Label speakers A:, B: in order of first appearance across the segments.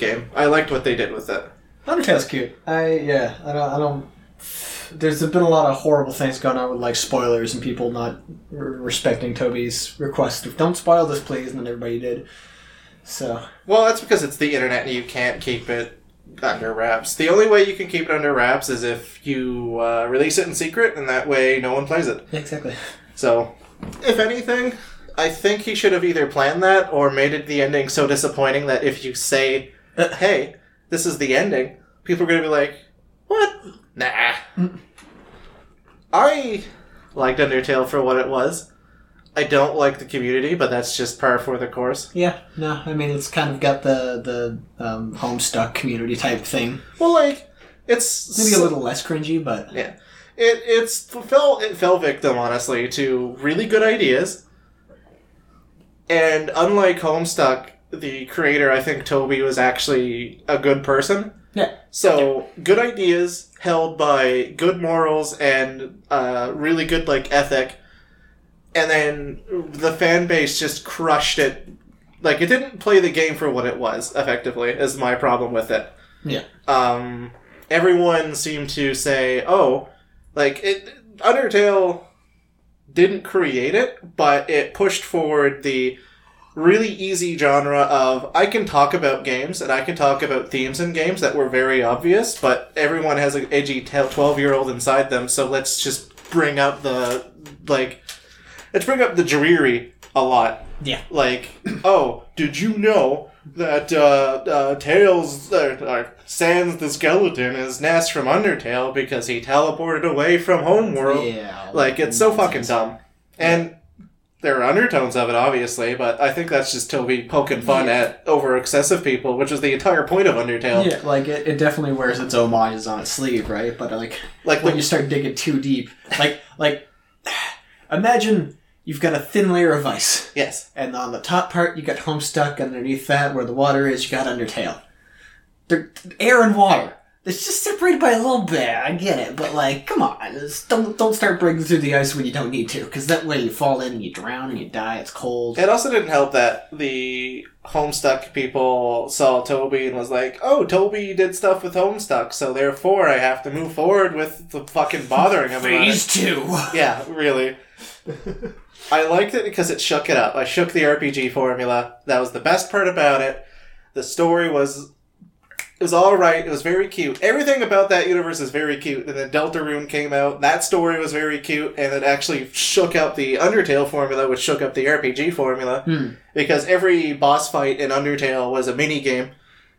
A: game. I liked what they did with it.
B: Undertale's cute. I yeah. I don't. I don't. There's been a lot of horrible things going on with like spoilers and people not r- respecting Toby's request of don't spoil this, please, and then everybody did. So
A: Well, that's because it's the internet and you can't keep it under wraps. The only way you can keep it under wraps is if you uh, release it in secret, and that way no one plays it.
B: exactly.
A: So, if anything, I think he should have either planned that or made it the ending so disappointing that if you say,
B: Uh.
A: "Hey, this is the ending," people are gonna be like, "What? Nah." I liked Undertale for what it was. I don't like the community, but that's just par for the course.
B: Yeah. No, I mean it's kind of got the the um, Homestuck community type thing.
A: Well, like it's
B: Maybe a little less cringy, but
A: Yeah, it it's fell it fell victim honestly to really good ideas, and unlike Homestuck, the creator I think Toby was actually a good person.
B: yeah.
A: So good ideas held by good morals and uh, really good like ethic, and then the fan base just crushed it. Like it didn't play the game for what it was. Effectively, is my problem with it
B: Yeah.
A: um, everyone seemed to say, "Oh, like it." Undertale didn't create it, but it pushed forward the really easy genre of I can talk about games and I can talk about themes in games that were very obvious, but everyone has an edgy twelve year old inside them, so let's just bring up the like, let's bring up the dreary a lot
B: Yeah.
A: like, oh, did you know that uh, uh, Tails, uh, Sans the skeleton is Ness from Undertale because he teleported away from Homeworld?
B: Yeah.
A: Like, it's so fucking dumb. And there are undertones of it, obviously, but I think that's just Toby poking fun
B: Yeah.
A: at over excessive people, which is the entire point of Undertale.
B: Yeah, like it, it definitely wears its homages on its sleeve, right? But like
A: Like,
B: when
A: the,
B: you start digging too deep, like like imagine you've got a thin layer of ice,
A: yes.
B: and on the top part you got Homestuck, underneath that where the water is, you got Undertale. They're air and water. It's just separated by a little bit. I get it, but like, come on, just don't don't start breaking through the ice when you don't need to, because that way you fall in and you drown and you die. It's cold.
A: It also didn't help that the Homestuck people saw Toby and was like, "Oh, Toby did stuff with Homestuck, so therefore I have to move forward with the fucking bothering him.
B: Phase two.
A: Yeah, really. I liked it because it shook it up. I shook the RPG formula. That was the best part about it. The story was it was all right. It was very cute. Everything about that universe is very cute. And then Deltarune came out. That story was very cute, and it actually shook up the Undertale formula, which shook up the RPG formula
B: Hmm.
A: because every boss fight in Undertale was a mini game.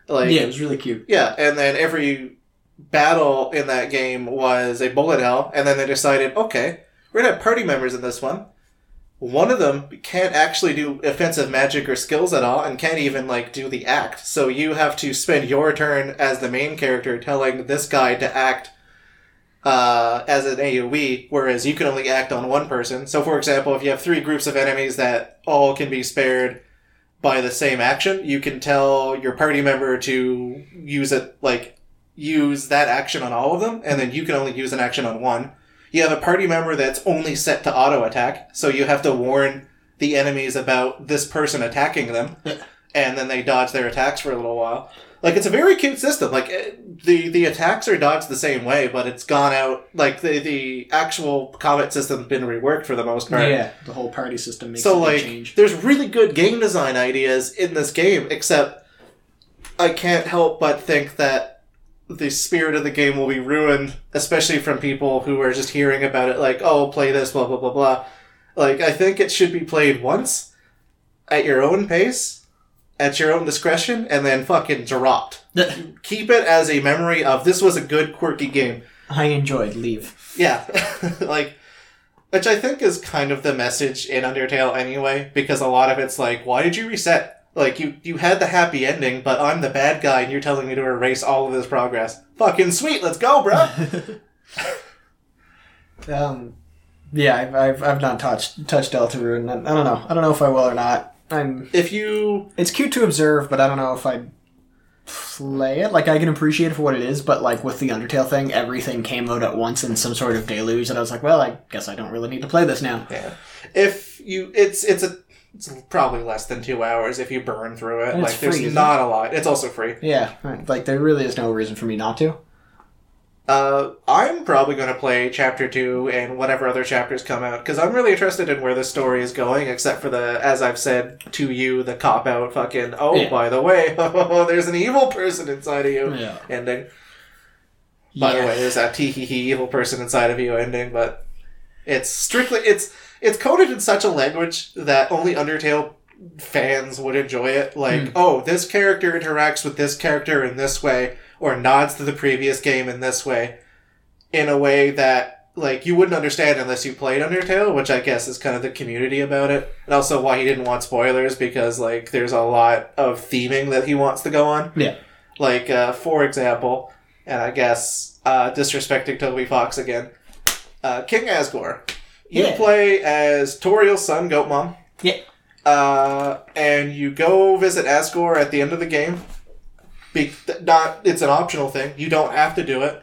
A: Like
B: yeah, it was really cute.
A: yeah, and then every battle in that game was a bullet hell, and then they decided, okay, we're gonna have party members in this one. One of them can't actually do offensive magic or skills at all, and can't even like do the act. So you have to spend your turn as the main character telling this guy to act uh, as an AOE, whereas you can only act on one person. So, for example, if you have three groups of enemies that all can be spared by the same action, you can tell your party member to use it, like, use that action on all of them, and then you can only use an action on one. You have a party member that's only set to auto attack, so you have to warn the enemies about this person attacking them, and then they dodge their attacks for a little while. Like it's a very cute system. Like eh, the the attacks are dodged the same way, but it's gone out. Like the the actual combat system's been reworked for the most part.
B: Yeah, the whole party system makes
A: So
B: a
A: like,
B: change.
A: there's really good game design ideas in this game, except I can't help but think that the spirit of the game will be ruined, especially from people who are just hearing about it, like, "Oh, play this," blah blah blah blah. Like, I think it should be played once at your own pace, at your own discretion, and then fucking dropped. Keep it as a memory of this was a good quirky game.
B: I enjoyed Leave.
A: Yeah, like, which I think is kind of the message in Undertale anyway, because a lot of it's like, why did you reset? Like, you you had the happy ending, but I'm the bad guy, and you're telling me to erase all of this progress. Fucking sweet, let's go, bro.
B: Um, yeah, I've, I've, I've not touched touched Deltarune. I, I don't know. I don't know if I will or not. I'm.
A: if you,
B: It's cute to observe, but I don't know if I'd play it. Like I can appreciate it for what it is, but like with the Undertale thing, everything came out at once in some sort of deluge, and I was like, well, I guess I don't really need to play this now.
A: yeah, if you, it's it's a it's probably less than two hours if you burn through it.
B: And
A: like there's
B: free, isn't
A: not a lot. It's also free.
B: Yeah, right. like there really is no reason for me not to.
A: Uh, I'm probably going to play chapter two and whatever other chapters come out because I'm really interested in where the story is going. Except for the, as I've said to you, the cop out fucking. Oh,
B: Yeah.
A: by the way, there's an evil person inside of you.
B: Yeah.
A: Ending. By
B: Yeah.
A: the way, there's that tee hee hee evil person inside of you ending, but it's strictly it's it's coded in such a language that only Undertale fans would enjoy it. Like,
B: Hmm.
A: oh, this character interacts with this character in this way, or nods to the previous game in this way, in a way that like you wouldn't understand unless you played Undertale, which I guess is kind of the community about it, and also why he didn't want spoilers because like there's a lot of theming that he wants to go on.
B: Yeah.
A: Like, uh, for example, and I guess uh, disrespecting Toby Fox again, uh, King Asgore. You
B: Yeah.
A: play as Toriel's son, Goatmom.
B: Yeah.
A: Uh, and you go visit Asgore at the end of the game. Be- not it's an optional thing. You don't have to do it.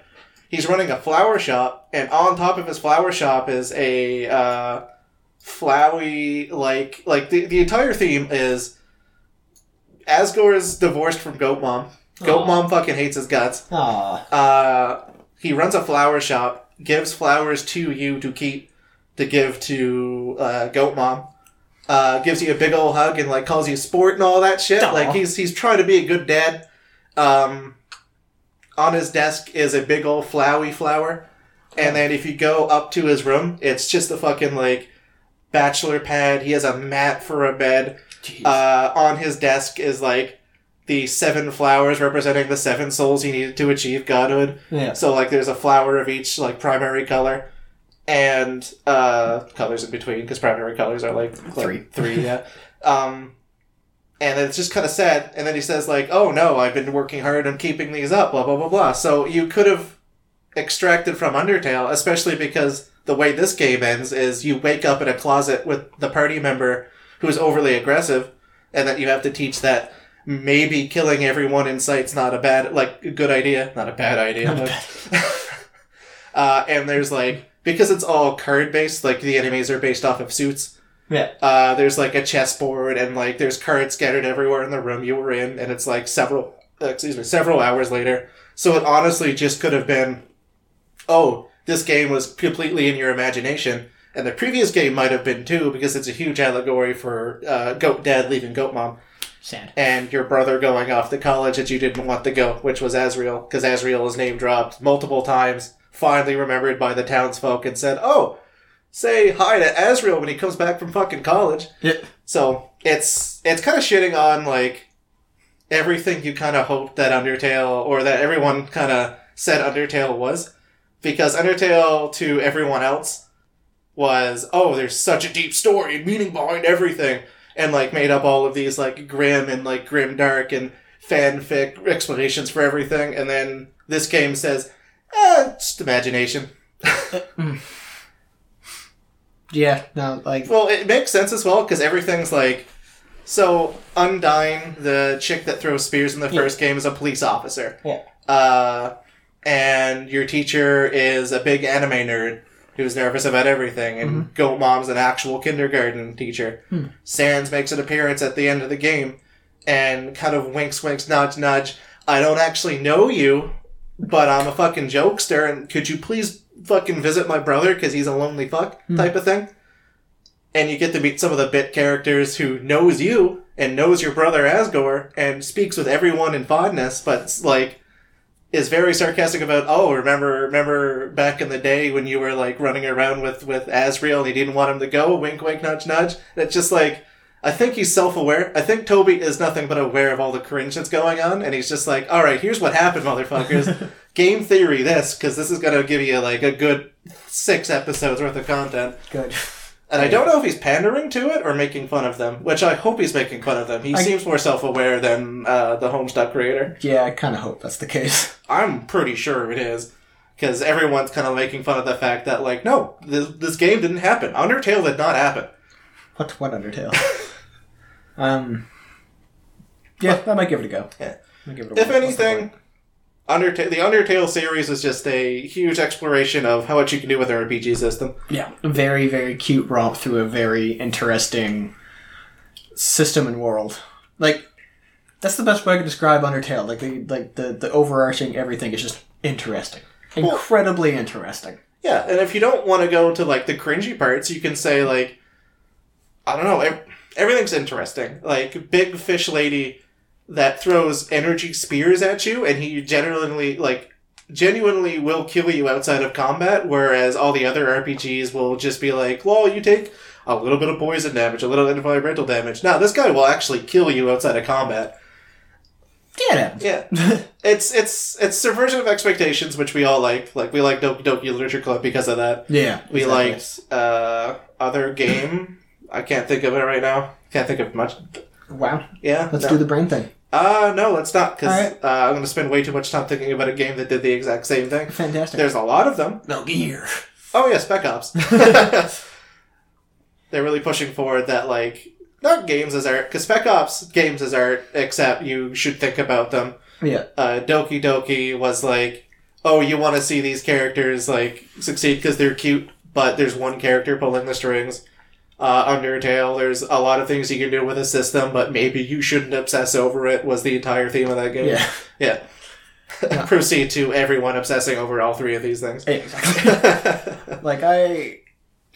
A: He's running a flower shop, and on top of his flower shop is a uh, flowy like like the the entire theme is Asgore is divorced from Goat Mom. Goat
B: Aw.
A: Mom fucking hates his guts.
B: Aw.
A: Uh, he runs a flower shop, gives flowers to you to keep, to give to uh, Goat Mom. Uh, gives you a big old hug and like calls you sport and all that shit.
B: Aw.
A: Like he's he's trying to be a good dad. Um, on his desk is a big old flowy flower, and then if you go up to his room, it's just a fucking like bachelor pad. He has a mat for a bed. Uh, on his desk is like the seven flowers representing the seven souls he needed to achieve godhood.
B: yeah.
A: So like there's a flower of each like primary color, and uh, colors in between because primary colors are like, like
B: Three.
A: three, yeah. Um, and it's just kind of sad. And then he says like, "Oh no, I've been working hard on keeping these up." Blah blah blah blah. So you could have extracted from Undertale, especially because the way this game ends is you wake up in a closet with the party member who's overly aggressive, and that you have to teach that maybe killing everyone in sight's not a bad like a good idea, not a bad idea. But- uh, and there's like because it's all card based, like the enemies are based off of suits.
B: Yeah.
A: Uh, there's like a chessboard and like there's cards scattered everywhere in the room you were in, and it's like several, uh, excuse me, several hours later. So it honestly just could have been, oh, this game was completely in your imagination, and the previous game might have been too because it's a huge allegory for uh, Goat Dad leaving Goat Mom
B: Sad.
A: and your brother going off to college that you didn't want to go, which was Asriel, because Asriel is name dropped multiple times, finally remembered by the townsfolk, and said, "Oh, say hi to Asriel when he comes back from fucking college."
B: Yeah.
A: So it's it's kind of shitting on like everything you kind of hoped that Undertale or that everyone kind of said Undertale was, because Undertale to everyone else was oh there's such a deep story and meaning behind everything and like made up all of these like grim and like grim dark and fanfic explanations for everything and then this game says eh, just imagination
B: Yeah. No. Like.
A: Well, it makes sense as well because everything's like. So, Undyne, the chick that throws spears in the
B: Yeah.
A: first game, is a police officer.
B: Yeah.
A: Uh, and your teacher is a big anime nerd who's nervous about everything, and Goat Mom's an actual kindergarten teacher.
B: Hmm.
A: Sans makes an appearance at the end of the game and kind of winks, winks, nudge, nudge. I don't actually know you, but I'm a fucking jokester, and could you please fucking visit my brother because he's a lonely fuck hmm. type of thing? And you get to meet some of the bit characters who knows you and knows your brother Asgore and speaks with everyone in fondness, but like is very sarcastic about oh remember remember back in the day when you were like running around with with Asriel and he didn't want him to go? Wink wink nudge nudge. And it's just like I think he's self-aware. I think Toby is nothing but aware of all the cringe that's going on, and he's just like, "All right, here's what happened, motherfuckers. Game theory this, because this is gonna give you like a good six episodes worth of content."
B: Good.
A: And I don't know if he's pandering to it or making fun of them, which I hope he's making fun of them. He
B: I-
A: seems more self-aware than uh, the Homestuck creator.
B: Yeah. I kind of hope that's the case.
A: I'm pretty sure it is. Because everyone's kind of making fun of the fact that, like, no, this, this game didn't happen. Undertale did not happen.
B: What? What Undertale? um. Yeah, I might give it a go.
A: Yeah.
B: I might give it a
A: If
B: the
A: anything? Undertale, the Undertale series is just a huge exploration of how much you can do with an RPG system.
B: Yeah, very very cute romp through a very interesting system and world. Like that's the best way I can describe Undertale. Like the like the the overarching everything is just interesting, incredibly interesting.
A: Yeah, and if you don't want to go to like the cringy parts, you can say like, I don't know, everything's interesting. Like big fish lady that throws energy spears at you, and he genuinely like genuinely will kill you outside of combat, whereas all the other RPGs will just be like, well, you take a little bit of poison damage, a little bit of environmental damage. Now this guy will actually kill you outside of combat.
B: Yeah, it.
A: Yeah, it's it's it's subversion of expectations, which we all like. Like we like Doki Doki Literature Club because of that.
B: Yeah,
A: We
B: exactly.
A: liked uh, other game. I can't think of it right now. Can't think of much.
B: Wow,
A: Yeah,
B: let's
A: no.
B: do the brain thing.
A: Uh no, let's not because
B: Alright.
A: uh, I'm going to spend way too much time thinking about a game that did the exact same thing.
B: Fantastic.
A: There's a lot of them.
B: no gear.
A: Oh yeah, Spec Ops. They're really pushing forward that like not games as art because Spec Ops games as art, except you should think about them.
B: Yeah,
A: uh, Doki Doki was like, oh, you want to see these characters like succeed because they're cute, but there's one character pulling the strings. Uh, Undertale, there's a lot of things you can do with a system, but maybe you shouldn't obsess over it. Was the entire theme of that game?
B: yeah,
A: yeah. Proceed to everyone obsessing over all three of these things.
B: exactly. like I,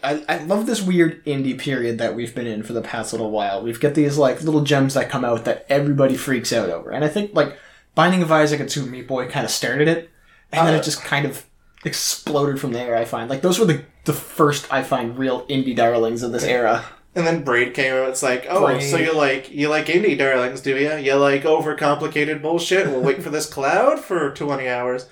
B: I, I love this weird indie period that we've been in for the past little while. We've got these like little gems that come out that everybody freaks out over, and I think like Binding of Isaac and Super Meat Boy kind of started it, and then
A: Uh,
B: it just kind of exploded from there. I find like those were the the first I find real indie darlings of this era.
A: And then Braid came out. It's like, oh,
B: Braid.
A: so you like you like indie darlings, do you? You like overcomplicated bullshit? We'll wait for this cloud for twenty hours.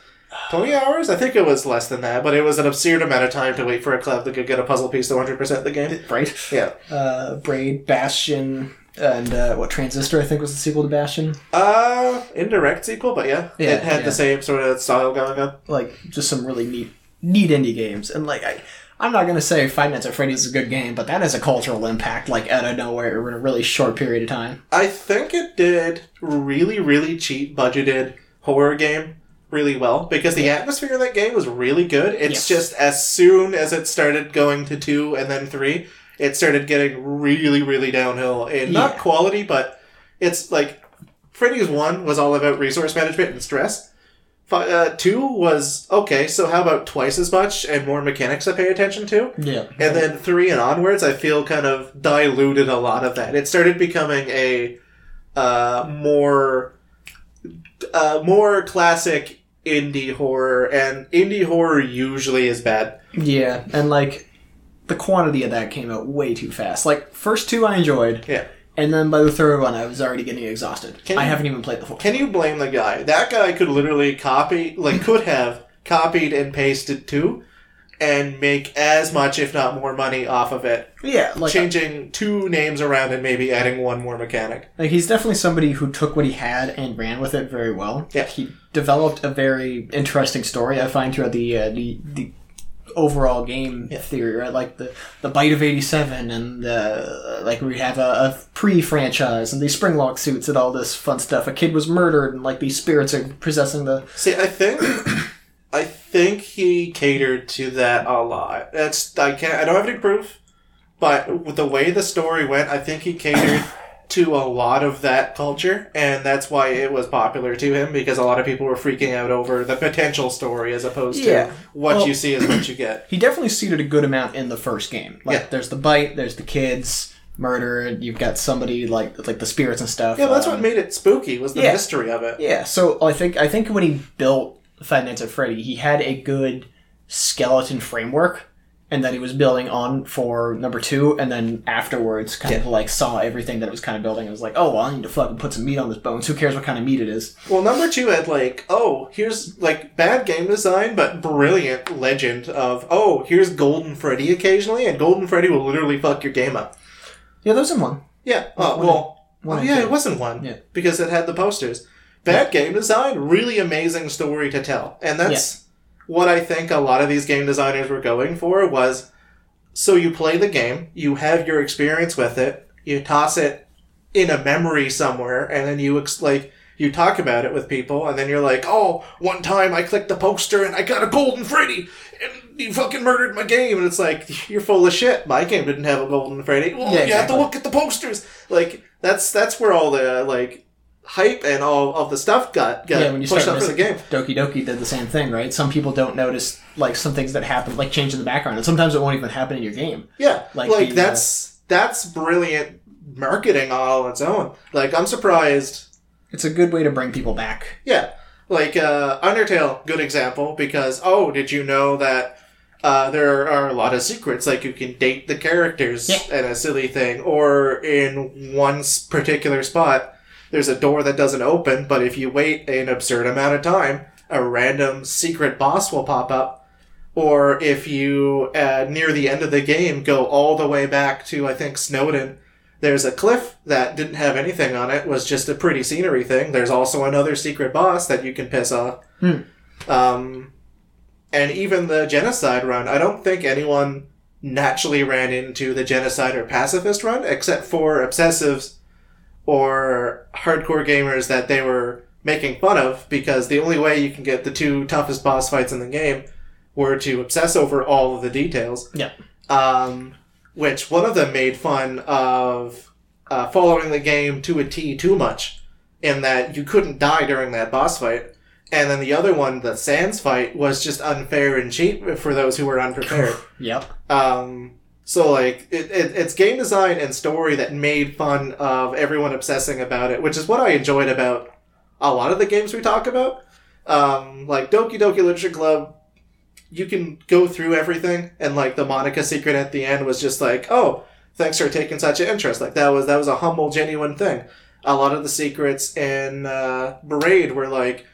A: Twenty hours? I think it was less than that, but it was an absurd amount of time to wait for a cloud that could get a puzzle piece to one hundred percent the game.
B: Right?
A: Yeah.
B: Uh, Braid, Bastion, and uh, what Transistor I think was the sequel to Bastion.
A: Uh indirect sequel, but yeah,
B: Yeah,
A: it had
B: yeah.
A: the same sort of style going on.
B: like just some really neat neat indie games and like I I'm not gonna say Five Nights at Freddy's is a good game, but that has a cultural impact like out of nowhere in a really short period of time.
A: I think it did really, really cheap budgeted horror game really well because the atmosphere of that game was really good. It's
B: Yes.
A: just as soon as it started going to two and then three, it started getting really, really downhill in not
B: Yeah.
A: quality, but it's like Freddy's one was all about resource management and stress. Uh, two was okay, so how about twice as much and more mechanics to pay attention to?
B: Yeah.
A: And then three and onwards, I feel kind of diluted a lot of that. It started becoming a uh, more uh, more classic indie horror, and indie horror usually is bad.
B: Yeah, and like the quantity of that came out way too fast. Like first two I enjoyed,
A: Yeah.
B: and then by the third one I was already getting exhausted.
A: Can
B: I
A: you-
B: haven't even played the fourth.
A: Can you blame the guy? That guy could literally copy, like, could have copied and pasted two, and make as much, if not more, money off of it.
B: Yeah, like
A: Changing two names around and maybe adding one more mechanic.
B: Like he's definitely somebody who took what he had and ran with it very well.
A: Yeah.
B: he developed a very interesting story. I find throughout the uh, the the overall game theory, right? Like the the bite of eighty seven, and uh, like we have a, a pre franchise and these springlock suits and all this fun stuff. A kid was murdered, and like these spirits are possessing the.
A: See, I think I think he catered to that a lot. That's I can't I don't have any proof, but with the way the story went, I think he catered to a lot of that culture, and that's why it was popular to him because a lot of people were freaking out over the potential story as opposed
B: Yeah.
A: to what
B: Well-
A: you see is what you get.
B: He definitely seeded a good amount in the first game. Like
A: Yeah.
B: there's the bite, there's the kids. Murder. You've got somebody like like the spirits and stuff.
A: Yeah, that's
B: um,
A: what made it spooky was the
B: yeah.
A: mystery of it.
B: Yeah, so I think I think when he built Five Nights at Freddy, he had a good skeleton framework, and that he was building on for number two, and then afterwards, kind of like saw everything that it was kind of building, and was like, oh, well, I need to fucking put some meat on this bones. Who cares what kind of meat it is?
A: Well, number two had like, oh, here's like bad game design, but brilliant legend of, oh, here's Golden Freddy occasionally, and Golden Freddy will literally fuck your game up.
B: Yeah, those in one.
A: Yeah. Oh,
B: One-
A: well,
B: one
A: oh, yeah,
B: two.
A: it wasn't one.
B: Yeah.
A: Because it had the posters. Bad game design, really amazing story to tell. And that's what I think a lot of these game designers were going for was so you play the game, you have your experience with it, you toss it in a memory somewhere, and then you ex- like you talk about it with people, and then you're like, "Oh, one time I clicked the poster and I got a golden Freddy, and you fucking murdered my game, and it's like you're full of shit. My game didn't have a Golden Freddy. Well,
B: Yeah,
A: you have to look at the posters. Like that's that's where all the like hype and all of the stuff got got
B: yeah, when you
A: pushed
B: start
A: up for the game.
B: Doki Doki did the same thing, right? Some people don't notice like some things that happen, like change in the background, and sometimes it won't even happen in your game.
A: Yeah,
B: Like
A: like,
B: the,
A: that's that's brilliant marketing all on its own. Like I'm surprised.
B: It's a good way to bring people back.
A: Yeah, like uh, Undertale, good example because oh, did you know that? Uh, there are a lot of secrets, like you can date the characters
B: Yeah.
A: and a silly thing, or in one particular spot, there's a door that doesn't open, but if you wait an absurd amount of time, a random secret boss will pop up. Or if you, uh, near the end of the game, go all the way back to, I think, Snowdin, there's a cliff that didn't have anything on it, was just a pretty scenery thing. There's also another secret boss that you can piss off.
B: Hmm.
A: Um, and even the genocide run, I don't think anyone naturally ran into the genocide or pacifist run, except for obsessives or hardcore gamers that they were making fun of, because the only way you can get the two toughest boss fights in the game were to obsess over all of the details.
B: Yeah.
A: Um, which one of them made fun of uh, following the game to a T too much, in that you couldn't die during that boss fight. And then the other one, the Sans fight, was just unfair and cheap for those who were unprepared.
B: Yep.
A: Um, so like it, it, it's game design and story that made fun of everyone obsessing about it, which is what I enjoyed about a lot of the games we talk about. Um, like Doki Doki Literature Club, you can go through everything, and like the Monika secret at the end was just like, oh, thanks for taking such an interest. Like that was that was a humble, genuine thing. A lot of the secrets in uh, Braid were like,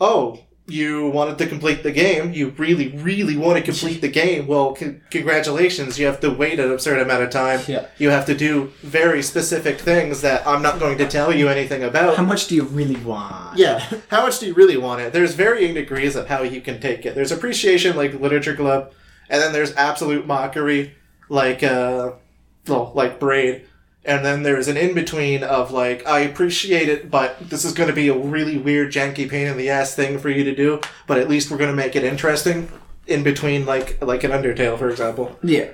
A: oh, you wanted to complete the game. You really, really want to complete the game. Well, c- congratulations. You have to wait an absurd amount of time.
B: Yeah.
A: You have to do very specific things that I'm not going to tell you anything about.
B: How much do you really want?
A: Yeah. How much do you really want it? There's varying degrees of how you can take it. There's appreciation like Literature Club, and then there's absolute mockery like uh well, like Braid. And then there's an in between of like, I appreciate it, but this is going to be a really weird, janky, pain in the ass thing for you to do. But at least we're going to make it interesting. In between, like like an Undertale, for example.
B: Yeah.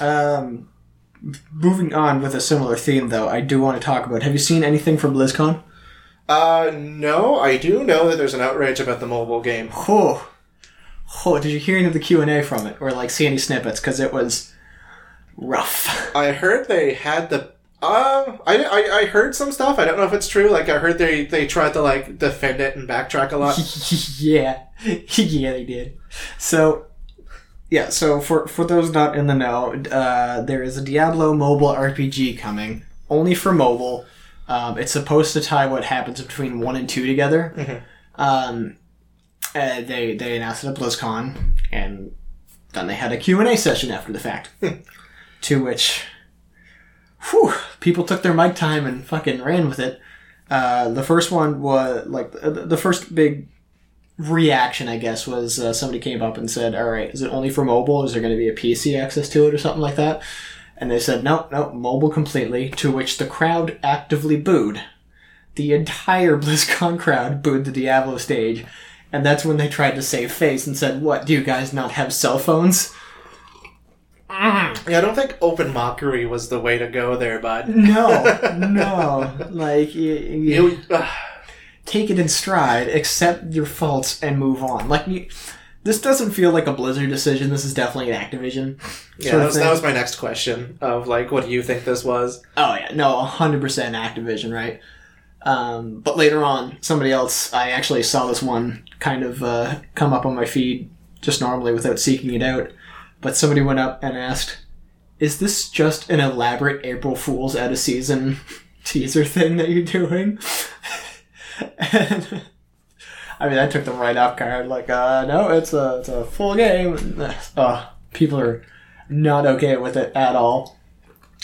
B: Um, moving on with a similar theme, though, I do want to talk about. Have you seen anything from BlizzCon?
A: Uh, no, I do know that there's an outrage about the mobile game.
B: Oh, oh! Did you hear any of the Q and A from it, or like see any snippets? Because it was rough.
A: I heard they had the. Uh, I, I, I heard some stuff. I don't know if it's true. Like I heard they they tried to like defend it and backtrack a lot.
B: yeah, yeah, they did. So, yeah. So for for those not in the know, uh, there is a Diablo mobile RPG coming, only for mobile. Um, it's supposed to tie what happens between one and two together. Um, uh, they they announced it at BlizzCon, and then they had a Q and A session after the fact, to which, whew, people took their mic time and fucking ran with it. Uh, the first one was like the first big reaction, I guess, was uh, somebody came up and said, "All right, is it only for mobile? Is there going to be a PC access to it or something like that?" And they said, "No, no, mobile completely." To which the crowd actively booed. The entire BlizzCon crowd booed the Diablo stage, and that's when they tried to save face and said, "What? Do you guys not have cell phones?"
A: Yeah, I don't think open mockery was the way to go there, bud.
B: No, no. Like you, you,
A: You, uh,
B: take it in stride, accept your faults, and move on. Like you, this doesn't feel like a Blizzard decision. This is definitely an Activision.
A: yeah, that was, that was my next question. Of like, what do you think this was?
B: Oh yeah, no, hundred percent Activision, right? Um, but later on, somebody else, I actually saw this one kind of uh, come up on my feed just normally without seeking it out. But somebody went up and asked, "Is this just an elaborate April Fool's out of season teaser thing that you're doing?" and I mean, that took them right off guard. Like, uh, no, it's a it's a full game. Oh, people are not okay with it at all.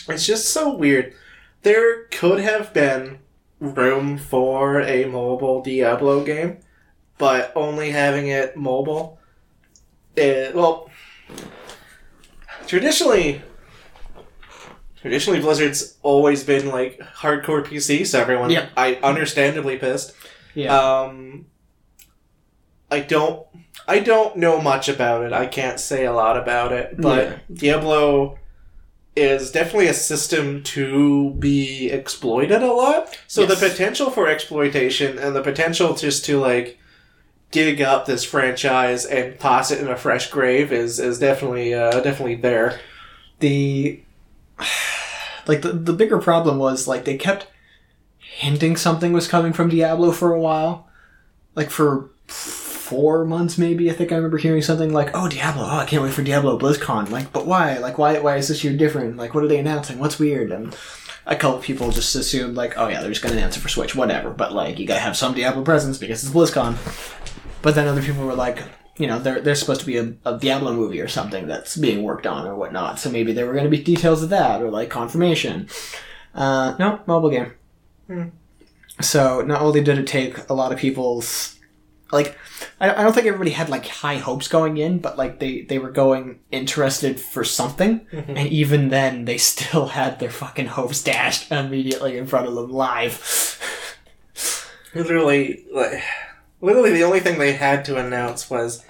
A: It's just so weird. There could have been room for a mobile Diablo game, but only having it mobile. It, well, traditionally, traditionally Blizzard's always been like hardcore PC, so everyone. I understandably pissed.
B: Yeah.
A: Um, I don't I don't know much about it. I can't say a lot about it, but
B: Yeah.
A: Diablo is definitely a system to be exploited a lot. So the potential for exploitation and the potential just to like dig up this franchise and toss it in a fresh grave is is definitely uh, definitely there.
B: the like the, the bigger problem was like they kept hinting something was coming from Diablo for a while. Like for four months maybe, I think I remember hearing something like, Oh Diablo, oh I can't wait for Diablo BlizzCon. Like, but why? Like why why is this year different? Like what are they announcing? What's weird? And a couple people just assumed like, oh yeah, they're just gonna announce it for Switch, whatever. But like you gotta have some Diablo presence because it's BlizzCon. But then other people were like, you know, there, there's supposed to be a, a Diablo movie or something that's being worked on or whatnot. So maybe there were going to be details of that or like confirmation. Uh, no, mobile game.
A: Hmm.
B: So not only did it take a lot of people's like, I, I don't think everybody had like high hopes going in, but like they they were going interested for something,
A: Mm-hmm.
B: and even then they still had their fucking hopes dashed immediately in front of them live.
A: literally like literally the only thing they had to announce was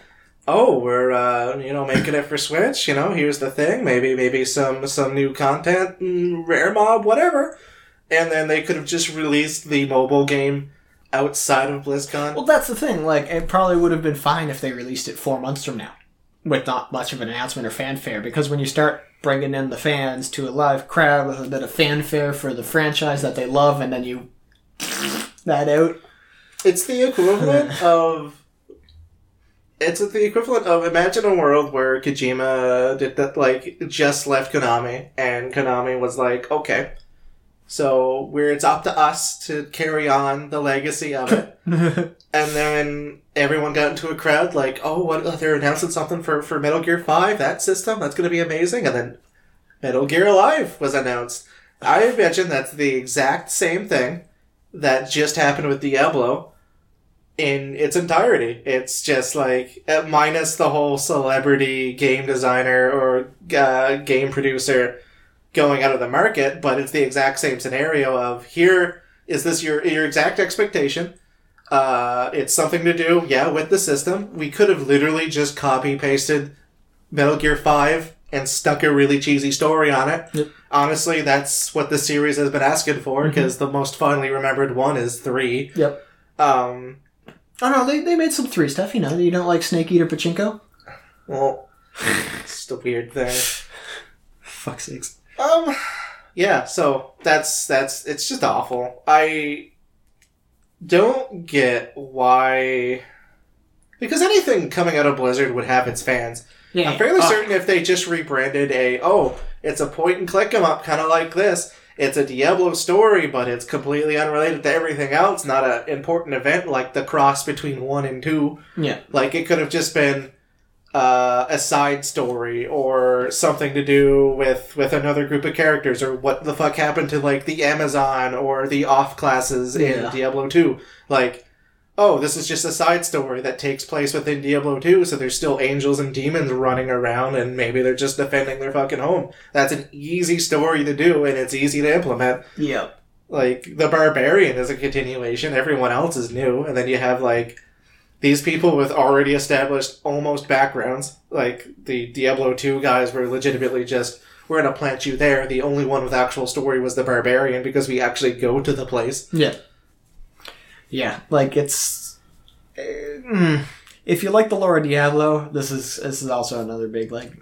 A: oh we're uh, you know making it for switch you know here's the thing maybe maybe some some new content mm, rare mob whatever and then they could have just released the mobile game outside of blizzcon
B: Well, that's the thing. Like, it probably would have been fine if they released it four months from now, with not much of an announcement or fanfare. Because when you start bringing in the fans to a live crowd with a bit of fanfare for the franchise that they love, and then you that out,
A: it's the equivalent of it's the equivalent of imagine a world where Kojima did that like just left Konami and Konami was like okay. So where it's up to us to carry on the legacy of it. And then everyone got into a crowd like oh what oh, they're announcing something for for Metal Gear 5 that system that's going to be amazing. And then Metal Gear Alive was announced. I imagine that's the exact same thing that just happened with Diablo in its entirety. It's just like uh, minus the whole celebrity game designer or uh, game producer going out of the market, but it's the exact same scenario of here is this your your exact expectation. Uh, it's something to do, yeah, with the system. We could have literally just copy pasted Metal Gear Five and stuck a really cheesy story on it.
B: Yep.
A: Honestly, that's what the series has been asking for because the most fondly remembered one is three.
B: Yep.
A: Um,
B: Oh no, they, they made some three stuff. You know, you don't like Snake Eater Pachinko?
A: well, it's a weird thing.
B: Fuck sakes.
A: Um, yeah. So that's that's it's just awful. I don't get why. Because anything coming out of Blizzard would have its fans.
B: Yeah,
A: I'm fairly
B: uh,
A: certain if they just rebranded a oh, it's a point and click 'em up, kind of like this. It's a Diablo story, but it's completely unrelated to everything else. Not an important event like the cross between one and two.
B: Yeah.
A: Like it could have just been uh, a side story or something to do with with another group of characters or what the fuck happened to like the Amazon or the off classes in
B: Yeah.
A: Diablo 2. Like oh, this is just a side story that takes place within Diablo 2, so there's still angels and demons running around and maybe they're just defending their fucking home. That's an easy story to do and it's easy to implement
B: Yeah.
A: like the barbarian is a continuation everyone else is new and then you have like these people with already established almost backgrounds like the diablo 2 guys were legitimately just we're gonna plant you there the only one with actual story was the barbarian because we actually go to the place
B: Yeah. Yeah, like it's. uh, mm. if you like the Laura Diablo, this is this is also another big like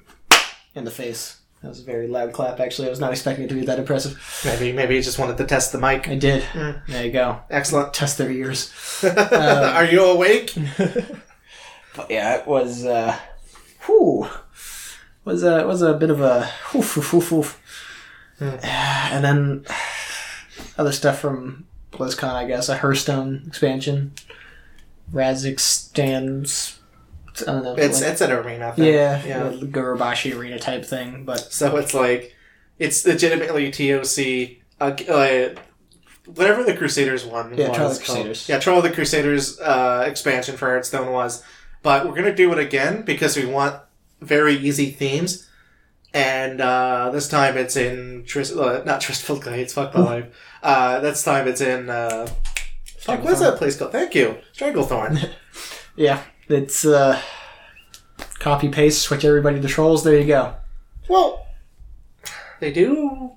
B: in the face. That was a very loud clap. Actually, I was not expecting it to be that impressive.
A: maybe maybe you just wanted to test the mic
B: I did.
A: Mm.
B: There you go.
A: excellent
B: Test their ears.
A: are you awake
B: But yeah, it was. uh Whew. Was a was a bit of a woof, woof, woof, woof. and then other stuff from BlizzCon, I guess a Hearthstone expansion, Rastakhan's. I don't know.
A: it's
B: like-
A: it's an arena thing
B: yeah,
A: yeah
B: Gurubashi arena type thing, but
A: So it's like it's legitimately TOC. Uh, uh, whatever the Crusaders one
B: Yeah,
A: was
B: Trial of the
A: called.
B: Crusaders.
A: Yeah, Trial of the Crusaders uh, expansion for Hearthstone was. But we're gonna do it again because we want very easy themes. And uh, this time it's in Tris- uh, not Tristful Glades. Fuck my life. Uh, this time it's in uh, fuck. What's that place called? Thank you, Stranglethorn.
B: yeah, It's uh, copy paste, switch everybody to trolls. There you go.
A: Well, they do.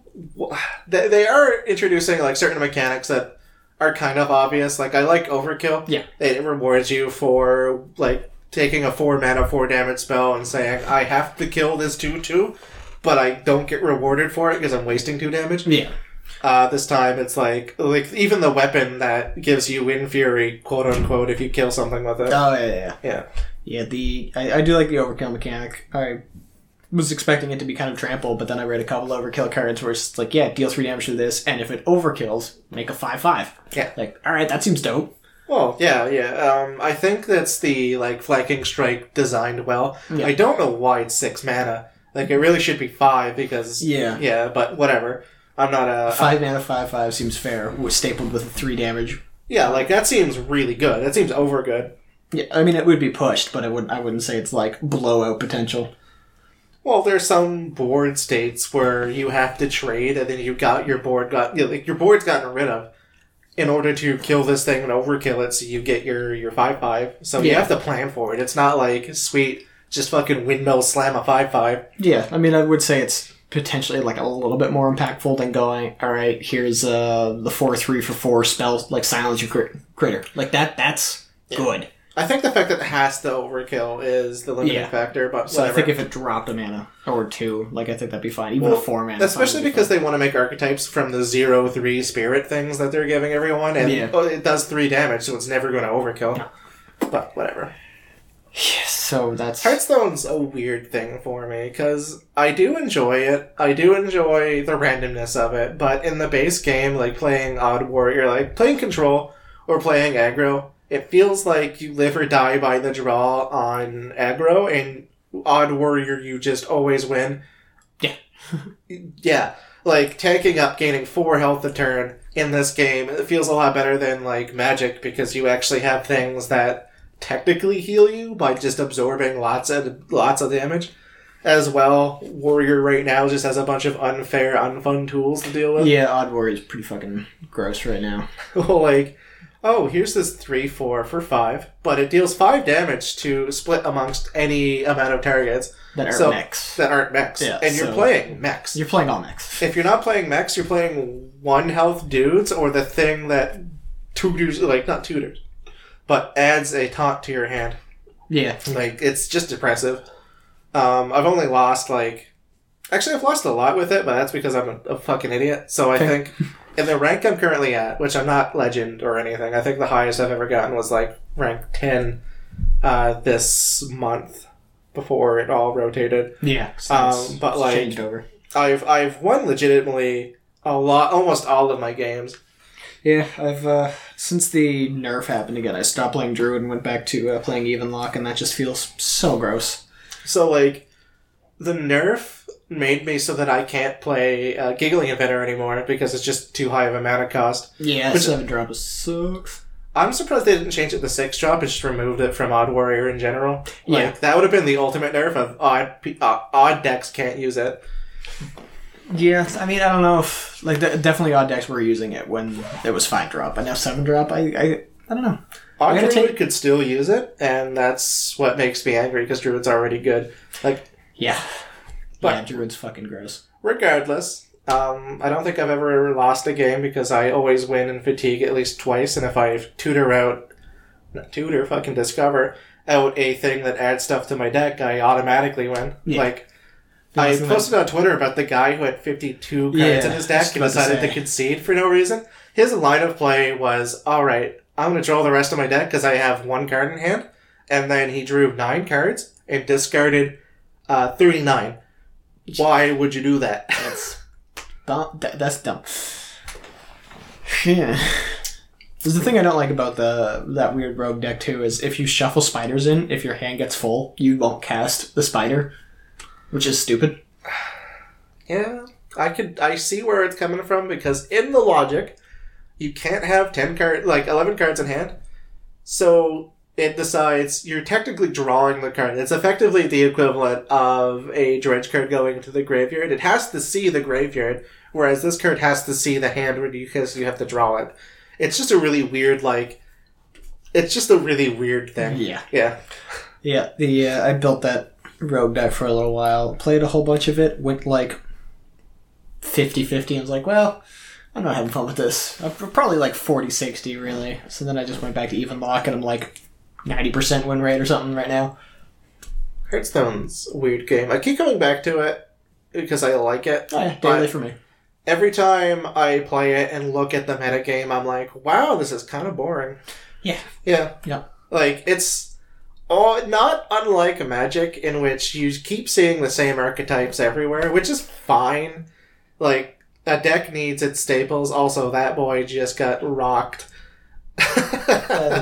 A: They, they are introducing like certain mechanics that are kind of obvious. Like I like overkill.
B: Yeah.
A: It rewards you for like taking a four mana four damage spell and saying I have to kill this two two, but I don't get rewarded for it because I'm wasting two damage.
B: Yeah.
A: Uh, this time it's like like even the weapon that gives you wind fury quote unquote if you kill something with it.
B: Oh yeah, yeah.
A: Yeah.
B: Yeah, the I, I do like the overkill mechanic. I was expecting it to be kind of trample, but then I read a couple overkill cards where it's like, yeah, deal three damage to this, and if it overkills, make a five five.
A: Yeah.
B: Like, all right, that seems dope.
A: Well, yeah, yeah. Um, I think that's the like flanking strike designed well.
B: Yeah.
A: I don't know why it's six mana. Like it really should be five because
B: Yeah.
A: yeah. But whatever. I'm not a
B: Five mana five five seems fair. Was stapled with three damage.
A: yeah. Like that seems really good. That seems over good.
B: Yeah, I mean it would be pushed, but I wouldn't I wouldn't say it's like blowout potential.
A: Well, there's some board states where you have to trade, and then you got your board got you know, like your board's gotten rid of in order to kill this thing and overkill it, so you get your your five five. So you have to plan for it. It's not like sweet, just fucking windmill slam a five five.
B: Yeah, I mean I would say it's potentially like a little bit more impactful than going, all right, here's uh the four three for four spell like silence your crit- critter. Like that that's good.
A: I think the fact that it has to overkill is the limiting
B: Yeah.
A: factor, but
B: So I
A: whatever.
B: think if it dropped a mana or two, like I think that'd be fine. Even
A: Well,
B: a four mana,
A: especially because they want to make archetypes from the zero three spirit things that they're giving everyone, and
B: Yeah.
A: oh, it does three damage, so it's never going to overkill. But whatever.
B: so that's
A: Hearthstone's a weird thing for me because I do enjoy it. I do enjoy the randomness of it, but in the base game, like playing Odd Warrior, like playing Control or playing Aggro, it feels like you live or die by the draw on Aggro, and Odd Warrior, you just always win.
B: Yeah.
A: yeah. Like tanking up, gaining four health a turn in this game, it feels a lot better than like Magic because you actually have things that technically heal you by just absorbing lots of lots of damage. As well, Warrior right now just has a bunch of unfair, unfun tools to deal with.
B: yeah. Odd Warrior is pretty fucking gross right now.
A: like, oh, here's this three four for five, but it deals five damage to split amongst any amount of targets
B: That are
A: So-
B: mechs.
A: that aren't mechs,
B: Yeah,
A: and you're playing mechs.
B: You're playing all mechs.
A: If you're not playing mechs, you're playing one health dudes or the thing that tutors, like not tutors, but adds a taunt to your hand.
B: Yeah.
A: Like it's just depressive. Um, I've only lost like, actually I've lost a lot with it, but that's because I'm a, a fucking idiot. So I think in the rank I'm currently at, which I'm not legend or anything, I think the highest I've ever gotten was like rank ten uh, this month before it all rotated.
B: Yeah.
A: Um, but, like-
B: changed over.
A: I've I've won legitimately a lot, almost all of my games.
B: Yeah, I've uh since the nerf happened again, I stopped playing Druid and went back to uh, playing Even Lock, and that just feels so gross.
A: So like, the nerf made me so that I can't play uh, Giggling Inventor anymore because it's just too high of a mana cost.
B: Yeah,
A: Which-
B: seven drop sucks.
A: I'm surprised they didn't change it to six drop. It just removed it from Odd Warrior in general. Like
B: Yeah.
A: that would have been the ultimate nerf of odd uh, odd decks can't use it.
B: Yeah, I mean, I don't know if like de- definitely odd decks were using it when it was five drop, but now seven drop. I I, I don't know.
A: Odd Druid
B: take-
A: could still use it, and that's what makes me angry because Druid's already good. Like
B: Yeah,
A: But-
B: yeah, Druid's fucking gross.
A: regardless, um, I don't think I've ever lost a game because I always win in fatigue at least twice, and if I tutor out, not tutor, fucking discover out a thing that adds stuff to my deck, I automatically win.
B: Yeah.
A: Like, I posted on Twitter about the guy who had 52 cards
B: Yeah,
A: in his deck and
B: about to
A: decided to, concede for no reason. His line of play was, alright, I'm going to draw the rest of my deck because I have one card in hand. And then he drew nine cards and discarded uh, 39. Why would you do that?
B: That's dumb. That, that's dumb. Yeah. There's the thing I don't like about the that weird rogue deck too is if you shuffle spiders in, if your hand gets full, you won't cast the spider, which is stupid.
A: Yeah, I could. I see where it's coming from because in the logic, you can't have ten card like eleven cards in hand. So it decides you're technically drawing the card. It's effectively the equivalent of a dredge card going into the graveyard. It has to see the graveyard, whereas this card has to see the hand because you have to draw it. It's just a really weird like it's just a really weird thing.
B: Yeah.
A: Yeah.
B: Yeah, the uh, I built that rogue deck for a little while, played a whole bunch of it, went like 50-50 and was like, well, I'm not having fun with this. I'm probably like 40-60 really. So then I just went back to even lock and I'm like 90% win rate or something right now.
A: Hearthstone's a weird game. I keep coming back to it because I like it.
B: Oh yeah, daily for me.
A: every time I play it and look at the metagame, I'm like, wow, this is kind of boring.
B: Yeah.
A: Yeah.
B: Yeah.
A: Like, it's all, not unlike Magic, in which you keep seeing the same archetypes everywhere, which is fine. Like, a deck needs its staples. Also, that boy just got rocked.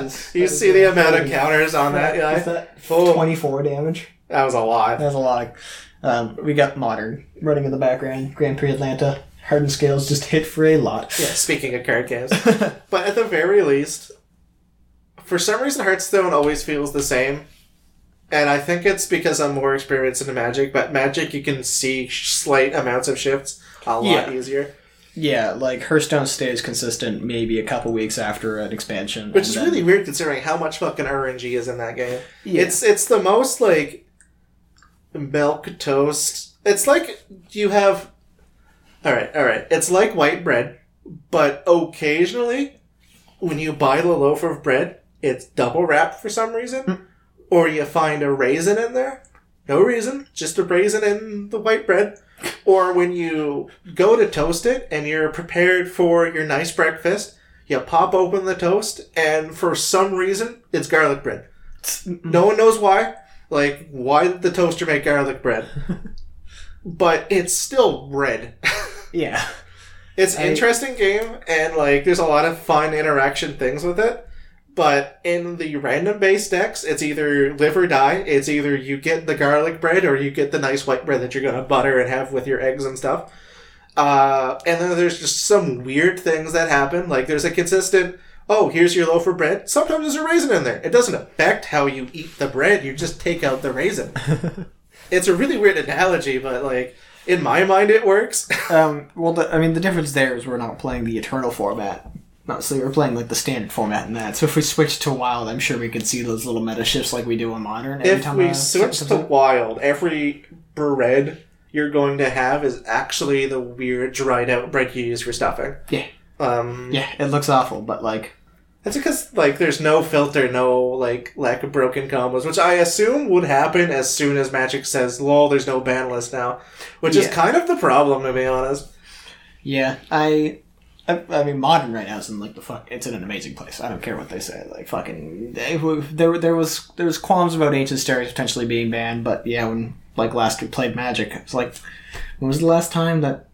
B: Is-
A: you see the amount of counters on that
B: Is
A: guy?
B: that
A: Oh.
B: 24 damage?
A: That was a lot.
B: That was a lot. Um, we got modern running in the background. Grand Prix Atlanta. Hardened scales just hit for a lot.
A: Yeah, speaking of card games. but at the very least, for some reason, Hearthstone always feels the same. And I think it's because I'm more experienced in Magic, but Magic, you can see slight amounts of shifts a lot
B: Yeah.
A: easier.
B: Yeah, like Hearthstone stays consistent maybe a couple weeks after an expansion.
A: Which is
B: then-
A: really weird considering how much fucking RNG is in that game.
B: Yeah.
A: It's it's the most like milk toast. It's like you have All right, all right. It's like white bread, but occasionally when you buy the loaf of bread, it's double wrapped for some reason, hmm. or you find a raisin in there. No reason, just a raisin in the white bread. Or when you go to toast it and you're prepared for your nice breakfast, you pop open the toast and for some reason it's garlic bread. No one knows why. Like, why did the toaster make garlic bread? but it's still bread.
B: yeah.
A: It's an
B: I-
A: interesting game, and like, there's a lot of fun interaction things with it. But in the random base decks, it's either live or die. It's either you get the garlic bread or you get the nice white bread that you're gonna butter and have with your eggs and stuff. Uh, and then there's just some weird things that happen. Like there's a consistent, oh, here's your loaf of bread. Sometimes there's a raisin in there. It doesn't affect how you eat the bread. You just take out the raisin. it's a really weird analogy, but like in my mind, it works.
B: Um, well, the, I mean, the difference there is we're not playing the Eternal format. So we're playing like the standard format in that. So if we switch to Wild, I'm sure we could see those little meta shifts like we do in Modern. every
A: if we switch to wild, every bread you're going to have is actually the weird dried out bread you use for stuffing.
B: Yeah.
A: Um,
B: Yeah, it looks awful, but like,
A: That's because like there's no filter, no like lack of broken combos, which I assume would happen as soon as Magic says, "Lol, there's no ban list now," which is kind of the problem to be honest.
B: yeah, I, I, mean, Modern right now is in like the fuck. It's in an amazing place. I don't care what they say. Like fucking, they, there, there was there was qualms about Ancient Stirrings potentially being banned, but yeah, when like last we played Magic, it's like, when was the last time that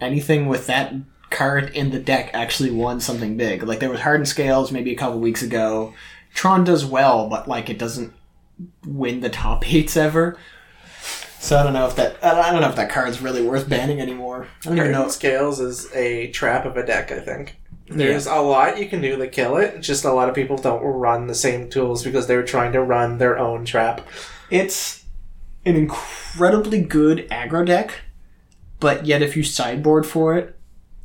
B: anything with that card in the deck actually won something big? Like there was Hardened Scales maybe a couple weeks ago. Tron does well, but like it doesn't win the top eights ever. So I don't know if that I don't- know if that card's really worth banning anymore. I don't even know.
A: Scales is a trap of a deck. I think there's a lot you can do to kill it. Just a lot of people don't run the same tools because they're trying to run their own trap.
B: It's an incredibly good aggro deck, but yet if you sideboard for it,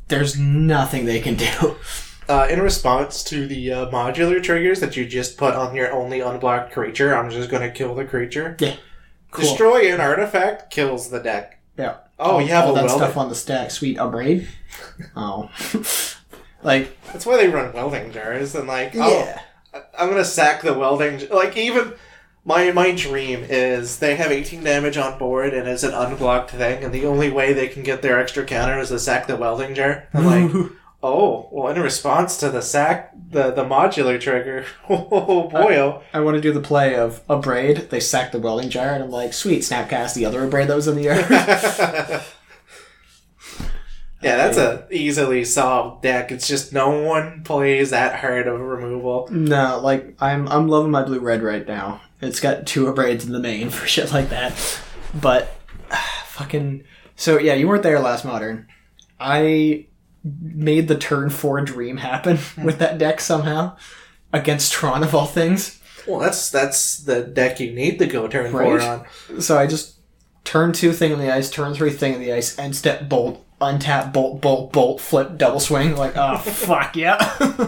B: there's nothing they can do.
A: Uh, in response to the uh, modular triggers that you just put on your only unblocked creature, I'm just going to kill the creature.
B: Yeah. Cool.
A: Destroy an artifact kills the deck.
B: Yeah.
A: Oh, you have
B: all
A: a
B: that stuff on the stack. Sweet upgrade. oh. like
A: That's why they run welding jars and like,
B: yeah.
A: oh, I'm gonna sack the welding. Like even my my dream is they have 18 damage on board and it's an unblocked thing, and the only way they can get their extra counter is to sack the welding jar. I'm like, oh, well, in response to the sack, the the modular trigger. Oh boy, oh.
B: I want to do the play of Abrade. They sack the welding jar, and I'm like, sweet, snapcast the other braid that was in the air.
A: yeah, that's a easily solved deck. It's just no one plays that hard of removal.
B: no, like I'm I'm loving my blue red right now. It's got two braids in the main for shit like that. But fucking so yeah, you weren't there last modern. I made the turn four dream happen with that deck somehow against Tron of all things.
A: Well, that's that's the deck you need to go turn four on.
B: So I just turn two thing in the ice, turn three thing in the ice, end step bolt, untap bolt, bolt, bolt, flip, double swing. Like oh fuck yeah.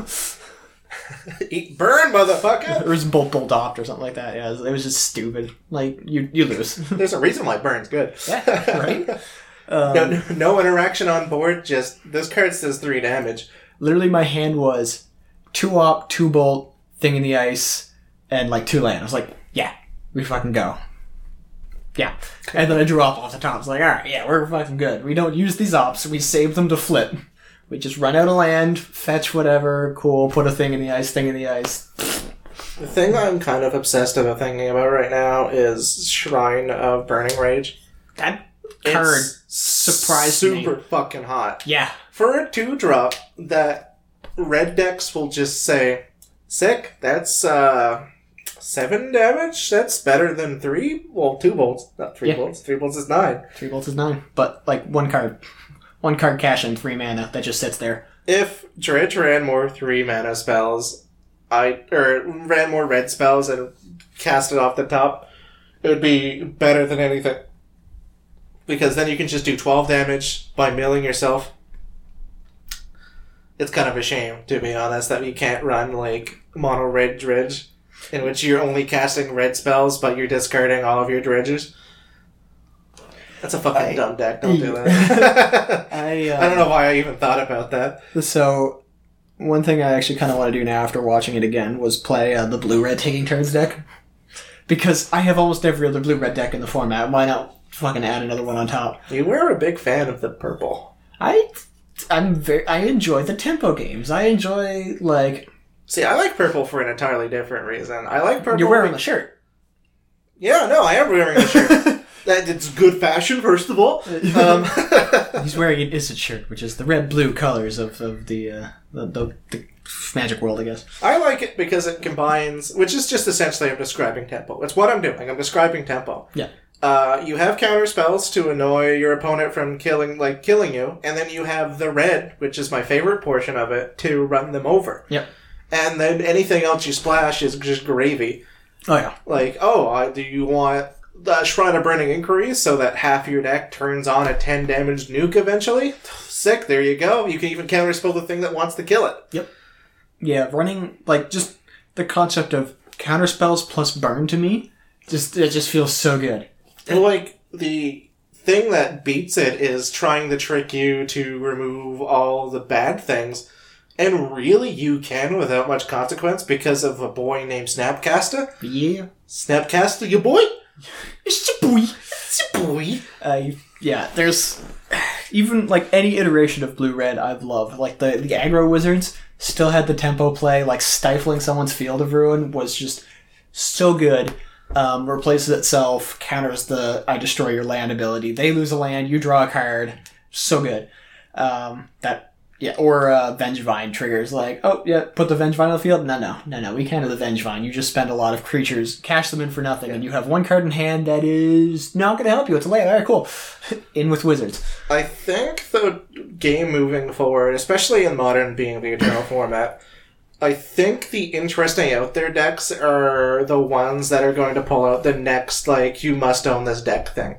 A: Eat burn, motherfucker.
B: It was Bolt Bolt Opt or something like that. Yeah, it was, it was just stupid. Like you you lose.
A: There's a reason why burn's good.
B: yeah, right. Um,
A: No, no, no interaction on board. Just this card says three damage.
B: literally my hand was two Opt, two bolt, thing in the ice, and like two land. I was like, yeah, we fucking go. Yeah. And then I drew up off the top. I was like, alright, yeah, we're fucking good. We don't use these Opts, we save them to flip. We just run out of land, fetch whatever, cool, put a thing in the ice, thing in the ice.
A: The thing I'm kind of obsessed about thinking about right now is Shrine of Burning Rage.
B: That card
A: It's
B: surprised me.
A: super fucking hot.
B: Yeah.
A: For a two drop, that red decks will just say, "Sick, that's uh seven damage. That's better than three. Well, two bolts, not three
B: Yeah.
A: bolts. Three bolts is nine.
B: Three bolts is nine. But like one card. One card cash in three mana that just sits there.
A: If Dredge ran more three mana spells, I or ran more red spells and cast it off the top, it would be better than anything. Because then you can just do twelve damage by milling yourself. It's kind of a shame, to be honest, that you can't run like mono red dredge, in which you're only casting red spells but you're discarding all of your dredges. That's a fucking
B: I-
A: dumb deck. Don't do that.
B: I uh,
A: I don't know why I even thought about that.
B: So, one thing I actually kind of want to do now after watching it again was play uh, the blue red taking turns deck. Because I have almost every other blue red deck in the format. Why not fucking add another one on top?
A: You were a big fan of the purple.
B: I. I'm very. I enjoy the tempo games. I enjoy like
A: See, I like purple for an entirely different reason. I like purple.
B: you're wearing the shirt.
A: Yeah, no, I am wearing the shirt. that it's good fashion, first of all. Um,
B: He's wearing an Izzet shirt, which is the red blue colors of, of the, uh, the, the the magic world, I guess.
A: I like it because it combines, which is just essentially I'm describing tempo. It's what I'm doing. I'm describing tempo.
B: Yeah.
A: Uh, you have counter spells to annoy your opponent from killing, like killing you, and then you have the red, which is my favorite portion of it, to run them over.
B: Yep.
A: And then anything else you splash is just gravy.
B: Oh yeah.
A: Like, oh, uh, do you want the Shrine of Burning Inquiries so that half your deck turns on a 10 damage nuke eventually? Sick, there you go. You can even counterspell the thing that wants to kill it. Yep.
B: Yeah, running like just the concept of counter spells plus burn to me, just it just feels so good.
A: Well, like, the thing that beats it is trying to trick you to remove all the bad things. And really, you can without much consequence because of a boy named Snapcaster.
B: Yeah,
A: Snapcaster, you boy?
B: it's a boy.
A: It's a boy.
B: Uh, yeah, there's even like any iteration of blue red I've loved. Like the the aggro wizards still had the tempo play, like stifling someone's field of ruin was just so good. Um, replaces itself, counters the I destroy your land ability. They lose a land, you draw a card. So good. Um, that yeah, or uh, Vengevine triggers like, oh yeah, put the Vengevine on the field. No, no, no, no. We can't have the Vengevine. You just spend a lot of creatures, cash them in for nothing, and you have one card in hand that is not going to help you. It's a land. All right, cool. in with wizards.
A: I think the game moving forward, especially in modern being the eternal format, I think the interesting out there decks are the ones that are going to pull out the next like you must own this deck thing.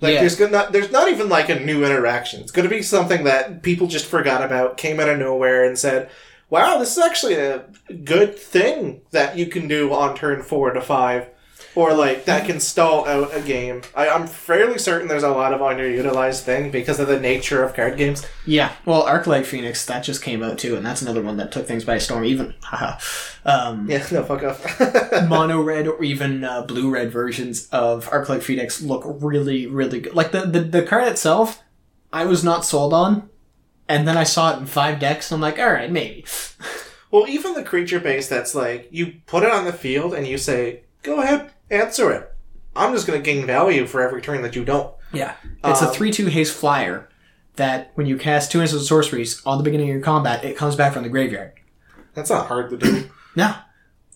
A: Like
B: Yeah.
A: there's gonna not, there's not even like a new interaction. It's gonna be something that people just forgot about, came out of nowhere, and said, "Wow, this is actually a good thing that you can do on turn four to five, or like that can stall out a game." I, I'm fairly certain there's a lot of underutilized thing because of the nature of card games.
B: Yeah. Well, Arclight Phoenix that just came out too, and that's another one that took things by storm. Even haha, um,
A: Yeah, no, fuck off.
B: mono red or even uh, blue red versions of Arclight Phoenix look really, really good. Like the, the the card itself, I was not sold on, and then I saw it in five decks. And I'm like, all right, maybe.
A: well, even the creature base that's like, you put it on the field and you say, go ahead, answer it. I'm just going to gain value for every turn that you don't.
B: Yeah, it's a
A: Um,
B: three-two haste flyer that when you cast two instant sorceries on the beginning of your combat, it comes back from the graveyard.
A: That's not hard to do.
B: No.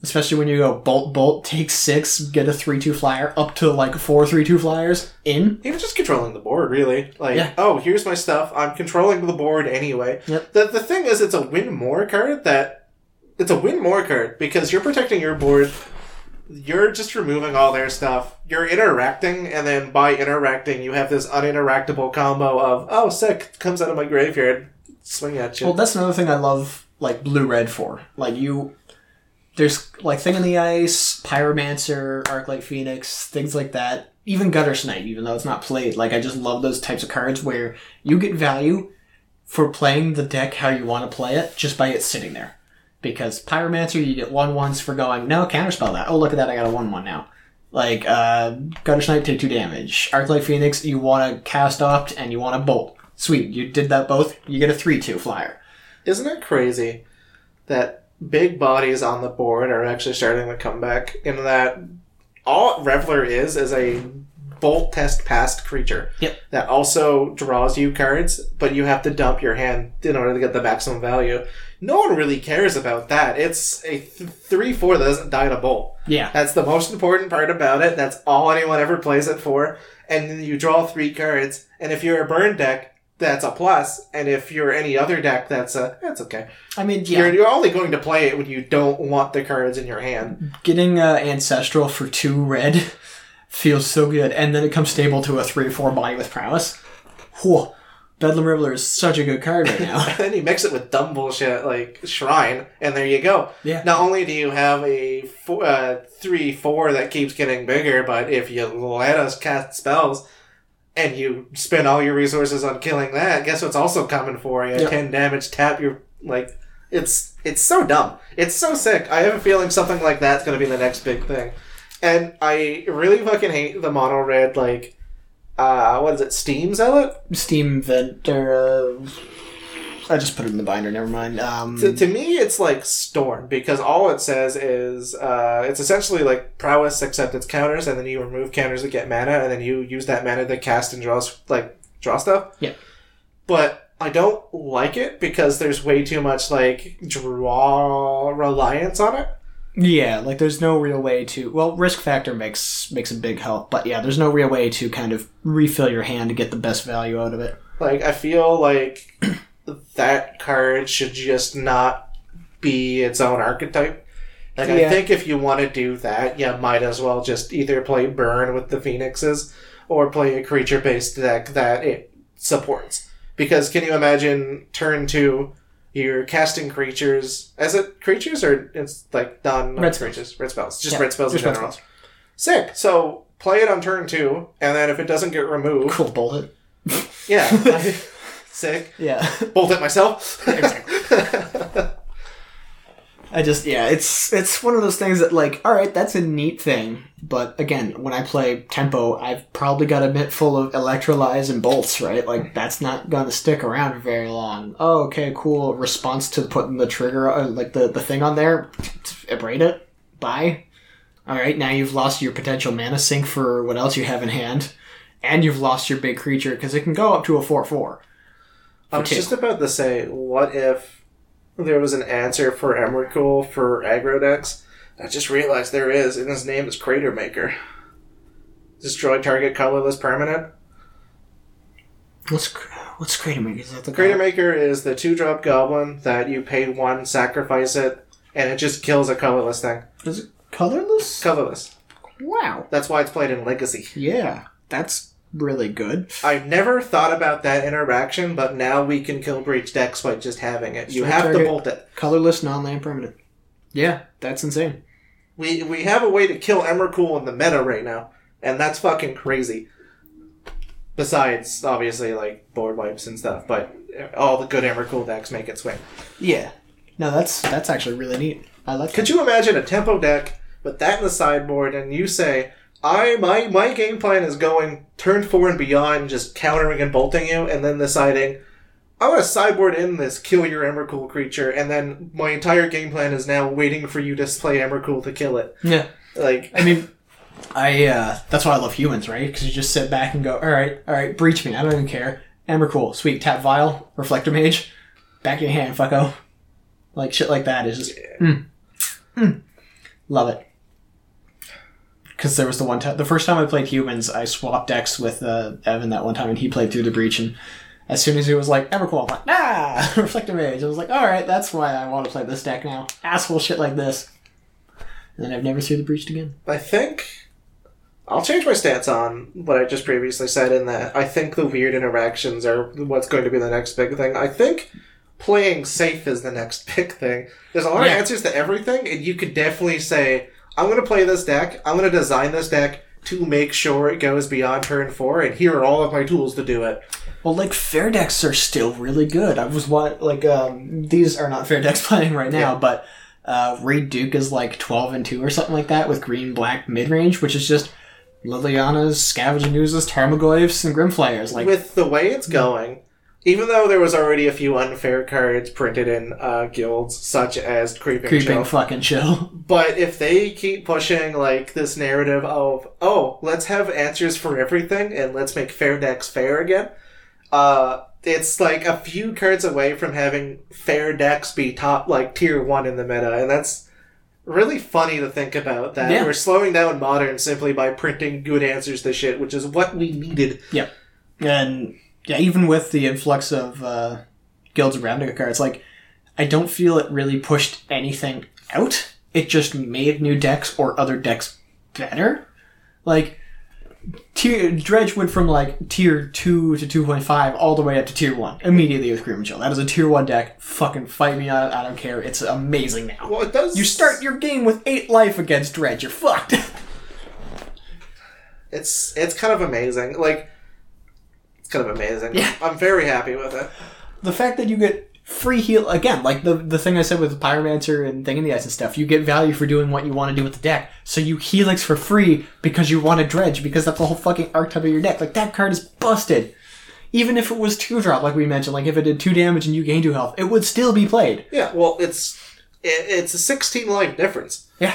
B: Especially when you go bolt bolt, take six, get a three two flyer, up to like four three two flyers in.
A: Even just controlling the board, really. Like,
B: Yeah.
A: oh, here's my stuff. I'm controlling the board anyway.
B: Yep.
A: The, the thing is, it's a win more card that. It's a win more card because you're protecting your board. You're just removing all their stuff. You're interacting, and then by interacting, you have this uninteractable combo of, oh, sick, comes out of my graveyard, swing at you.
B: Well, that's another thing I love like blue red for. Like you there's like Thing in the Ice, Pyromancer, Arclight Phoenix, things like that. Even Guttersnipe, even though it's not played. Like I just love those types of cards where you get value for playing the deck how you want to play it just by it sitting there. Because Pyromancer, you get one ones for going, no, counterspell that. Oh, look at that, I got a one one now. Like, uh, Guttersnipe, take two damage. Arclight Phoenix, you want to cast opt and you want to bolt. Sweet, you did that both, you get a 3 2 flyer.
A: Isn't it crazy that big bodies on the board are actually starting to come back in that all Reveler is is a bolt test past creature.
B: Yep.
A: That also draws you cards, but you have to dump your hand in order to get the maximum value. No one really cares about that. It's a th- 3 4 that doesn't die to bolt.
B: Yeah.
A: That's the most important part about it. That's all anyone ever plays it for. And then you draw three cards, and if you're a burn deck, that's a plus, and if you're any other deck, that's a that's okay.
B: I mean, yeah.
A: You're, you're only going to play it when you don't want the cards in your hand.
B: getting uh, ancestral for two red feels so good, and then it comes stable to a three four body with prowess. Whew. Bedlam Reveler is such a good card right now.
A: And then you mix it with dumb bullshit like Shrine, and there you go.
B: Yeah.
A: Not only do you have a four, uh, three four that keeps getting bigger, but if you let us cast spells. And you spend all your resources on killing that. Guess what's also coming for you?
B: Yep.
A: Ten damage. Tap your like. It's it's so dumb. It's so sick. I have a feeling something like that's going to be the next big thing. And I really fucking hate the mono red like. Uh, what is it? Steam Zealot.
B: Steam Vent or uh, I just put it in the binder. Never mind. Um,
A: To, to me, it's like Storm because all it says is uh, it's essentially like prowess, except it's counters, and then you remove counters to get mana, and then you use that mana to cast and draw like draw stuff.
B: Yeah.
A: But I don't like it because there's way too much like draw reliance on it.
B: Yeah, like there's no real way to. Well, risk factor makes makes a big help, but yeah, there's no real way to kind of refill your hand to get the best value out of it.
A: Like I feel like that card should just not be its own archetype. Like I think if you want to do that, you might as well just either play burn with the phoenixes or play a creature based deck that it supports. Because can you imagine turn two, you're casting creatures as it creatures or it's like non
B: Red spells.
A: creatures, red spells, just
B: Yeah,
A: red spells in
B: just red
A: general.
B: spells.
A: Sick. So play it on turn two, and then if it doesn't get removed,
B: Cool, bolt it.
A: yeah, sick.
B: Yeah.
A: Bolt it myself.
B: I just yeah, it's it's one of those things that like, all right, that's a neat thing, but again, when I play tempo, I've probably got a bit full of electrolyze and bolts, right? Like that's not going to stick around very long. Oh, okay, cool. Response to putting the trigger, uh, like the the thing on there, abrade it. Bye. All right, now you've lost your potential mana sink for what else you have in hand, and you've lost your big creature because it can go up to a four four.
A: I was
B: two.
A: just about to say, what if there was an answer for Emrakul for aggro decks? I just realized there is, and his name is Crater Maker. Destroy target colorless permanent.
B: What's what's Crater Maker? Is that the
A: Crater Maker is the two drop goblin that you pay one, sacrifice it, and it just kills a colorless thing.
B: Is it colorless?
A: Colorless.
B: Wow.
A: That's why it's played in Legacy.
B: Yeah, that's really good.
A: I never thought about that interaction, but now we can kill breach decks by just having it. You
B: Strike
A: have to bolt it.
B: Colorless, non-land permanent. Yeah, that's insane.
A: We we have a way to kill Emrakul in the meta right now, and that's fucking crazy. Besides, obviously, like board wipes and stuff, but all the good Emrakul decks make it swing.
B: Yeah. No, that's that's actually really neat. I like
A: Could you imagine a tempo deck with that in the sideboard, and you say, "I my my game plan is going turn four and beyond, just countering and bolting you, and then deciding." I want to sideboard in this kill your Emrakul creature, and then my entire game plan is now waiting for you to play Emrakul to kill it.
B: Yeah.
A: Like,
B: I mean, I uh that's why I love humans, right? Because you just sit back and go, all right, all right, breach me. I don't even care. Cool, sweet. Tap vial, reflector mage, back your hand, fucko. Like shit like that is just mm. Mm. love it. Because there was the one time, the first time I played humans, I swapped decks with uh, Evan that one time, and he played through the breach. And as soon as he was like cool, I'm like, nah, reflector mage. I was like, all right, that's why I want to play this deck now. Asshole shit like this. And then I've never threw the breached again.
A: I think I'll change my stance on what I just previously said in that I think the weird interactions are what's going to be the next big thing. I think playing safe is the next big thing. There's a lot
B: Yeah.
A: of answers to everything, and you could definitely say, I'm going to play this deck, I'm going to design this deck to make sure it goes beyond turn four, and here are all of my tools to do it.
B: Well, like fair decks are still really good. I was what like um these are not fair decks playing right now,
A: Yeah.
B: but uh Reid Duke is like twelve and two or something like that with green black mid range, which is just Liliana's, Scavenging Oozes, Tarmogoyfs, and Grimflayers. Like
A: With the way it's going, even though there was already a few unfair cards printed in uh, guilds, such as Creeping,
B: creeping
A: Chill,
B: fucking chill.
A: But if they keep pushing like this narrative of oh, let's have answers for everything and let's make fair decks fair again, uh, it's like a few cards away from having fair decks be top like tier one in the meta, and that's really funny to think about. That
B: Yeah.
A: we're slowing down modern simply by printing good answers to shit, which is what we needed.
B: And yeah, even with the influx of uh, Guilds of Ravnica cards, like I don't feel it really pushed anything out. It just made new decks or other decks better. Like tier Dredge went from like tier two to two point five all the way up to tier one immediately with Grim and Chill. That is a tier one deck. Fucking fight me on it. I don't care. It's amazing now.
A: Well, it does.
B: You start your game with eight life against Dredge. You're fucked.
A: It's it's kind of amazing. Like it's kind of amazing.
B: Yeah.
A: I'm very happy with it.
B: the fact that you get free heal again, like the the thing I said with the Pyromancer and Thing in the Ice and stuff, you get value for doing what you want to do with the deck. So you Helix for free because you want to dredge because that's the whole fucking archetype of your deck. Like that card is busted. Even if it was two drop, like we mentioned, like if it did two damage and you gain two health, it would still be played.
A: Yeah. Well, it's it, it's a 16 life difference.
B: Yeah,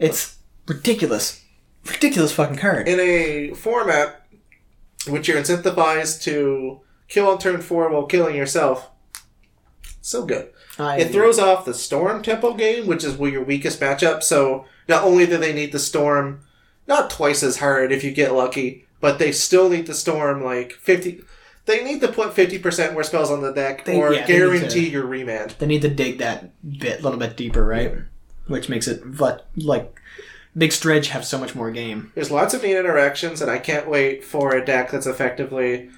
B: it's ridiculous, ridiculous fucking card.
A: in a format which you're incentivized to kill on turn four while killing yourself. So good.
B: I,
A: It throws off the storm tempo game, which is your weakest matchup. So not only do they need the storm, not twice as hard if you get lucky, but they still need the storm like fifty. They need to put fifty percent more spells on the deck,
B: They-
A: or
B: yeah,
A: guarantee
B: to-
A: your remand.
B: they need to dig that bit, a little bit deeper, right? Which makes it but like Big Stretch have so much more game.
A: There's lots of neat interactions, and I can't wait for a deck that's effectively.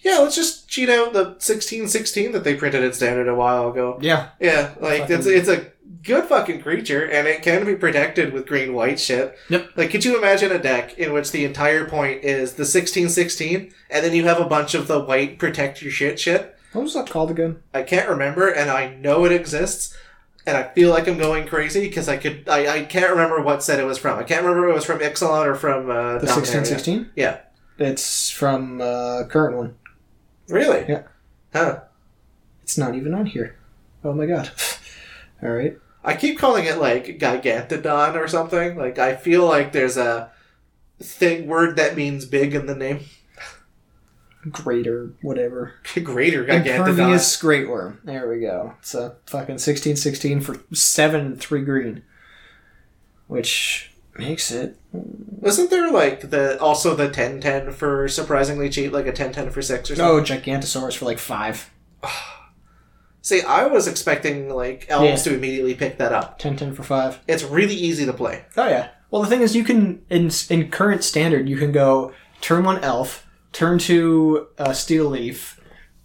A: Yeah, let's just cheat out the sixteen sixteen that they printed in standard a while ago.
B: Yeah,
A: Yeah, like
B: Fucking-
A: it's it's a good fucking creature, and it can be protected with green white shit.
B: Yep.
A: Like, could you imagine a deck in which the entire point is the sixteen sixteen, and then you have a bunch of the white protect your shit shit?
B: what was that called again?
A: I can't remember, and I know it exists, and I feel like I'm going crazy because I could I, I can't remember what set it was from. I can't remember if it was from Ixalan or from uh,
B: The sixteen sixteen.
A: Yeah,
B: It's from uh, current one.
A: really?
B: Yeah.
A: Huh.
B: It's not even on here. Oh my god. All right.
A: I keep calling it like Gigantodon or something. Like I feel like there's a thing word that means big in the name.
B: Greater, whatever.
A: Greater.
B: Impervious Great Worm. There we go. It's a fucking sixteen sixteen for seven three green, which makes it
A: Wasn't there like the also the 1010 for surprisingly cheap, like a 1010 for six or something?
B: oh Gigantosaurus for like five.
A: See, I was expecting like elves to immediately pick that up.
B: 10 10 for five.
A: It's really easy to play.
B: Oh yeah. Well, the thing is, you can in in current standard, you can go turn one elf, turn to uh, steel leaf,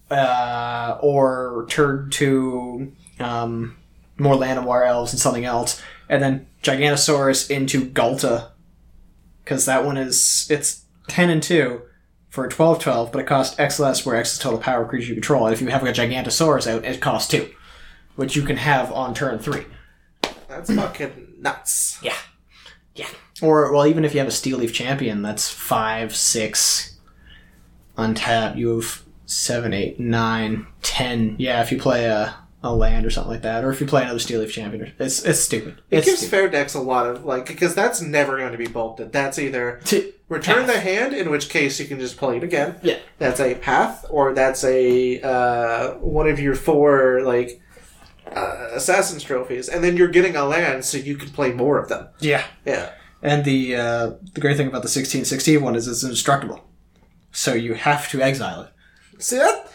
B: uh, or turn to um, more Llanowar elves and something else, and then Gigantosaurus into Ghalta, because that one is it's ten and two for a 12-12, but it costs X less, where X is total power creature you control. And if you have a Gigantosaurus out, it costs two, which you can have on turn three.
A: That's fucking nuts.
B: Yeah. Yeah. Or, well, even if you have a Steel Leaf Champion, that's five, six, untap. You have seven, eight, nine, ten. Yeah, if you play a, a land or something like that, or if you play another Steel Leaf Champion, it's it's stupid.
A: It
B: It's
A: gives
B: stupid.
A: fair decks a lot of like because that's never going to be bolted. That's either
B: To-
A: return
B: Path.
A: the hand, in which case you can just play it again.
B: Yeah.
A: That's a path, or that's a uh, one of your four like uh, assassin's trophies, and then you're getting a land, so you can play more of them.
B: yeah.
A: Yeah.
B: And the uh, the great thing about the sixteen sixteen one is it's indestructible, so you have to exile it.
A: See that?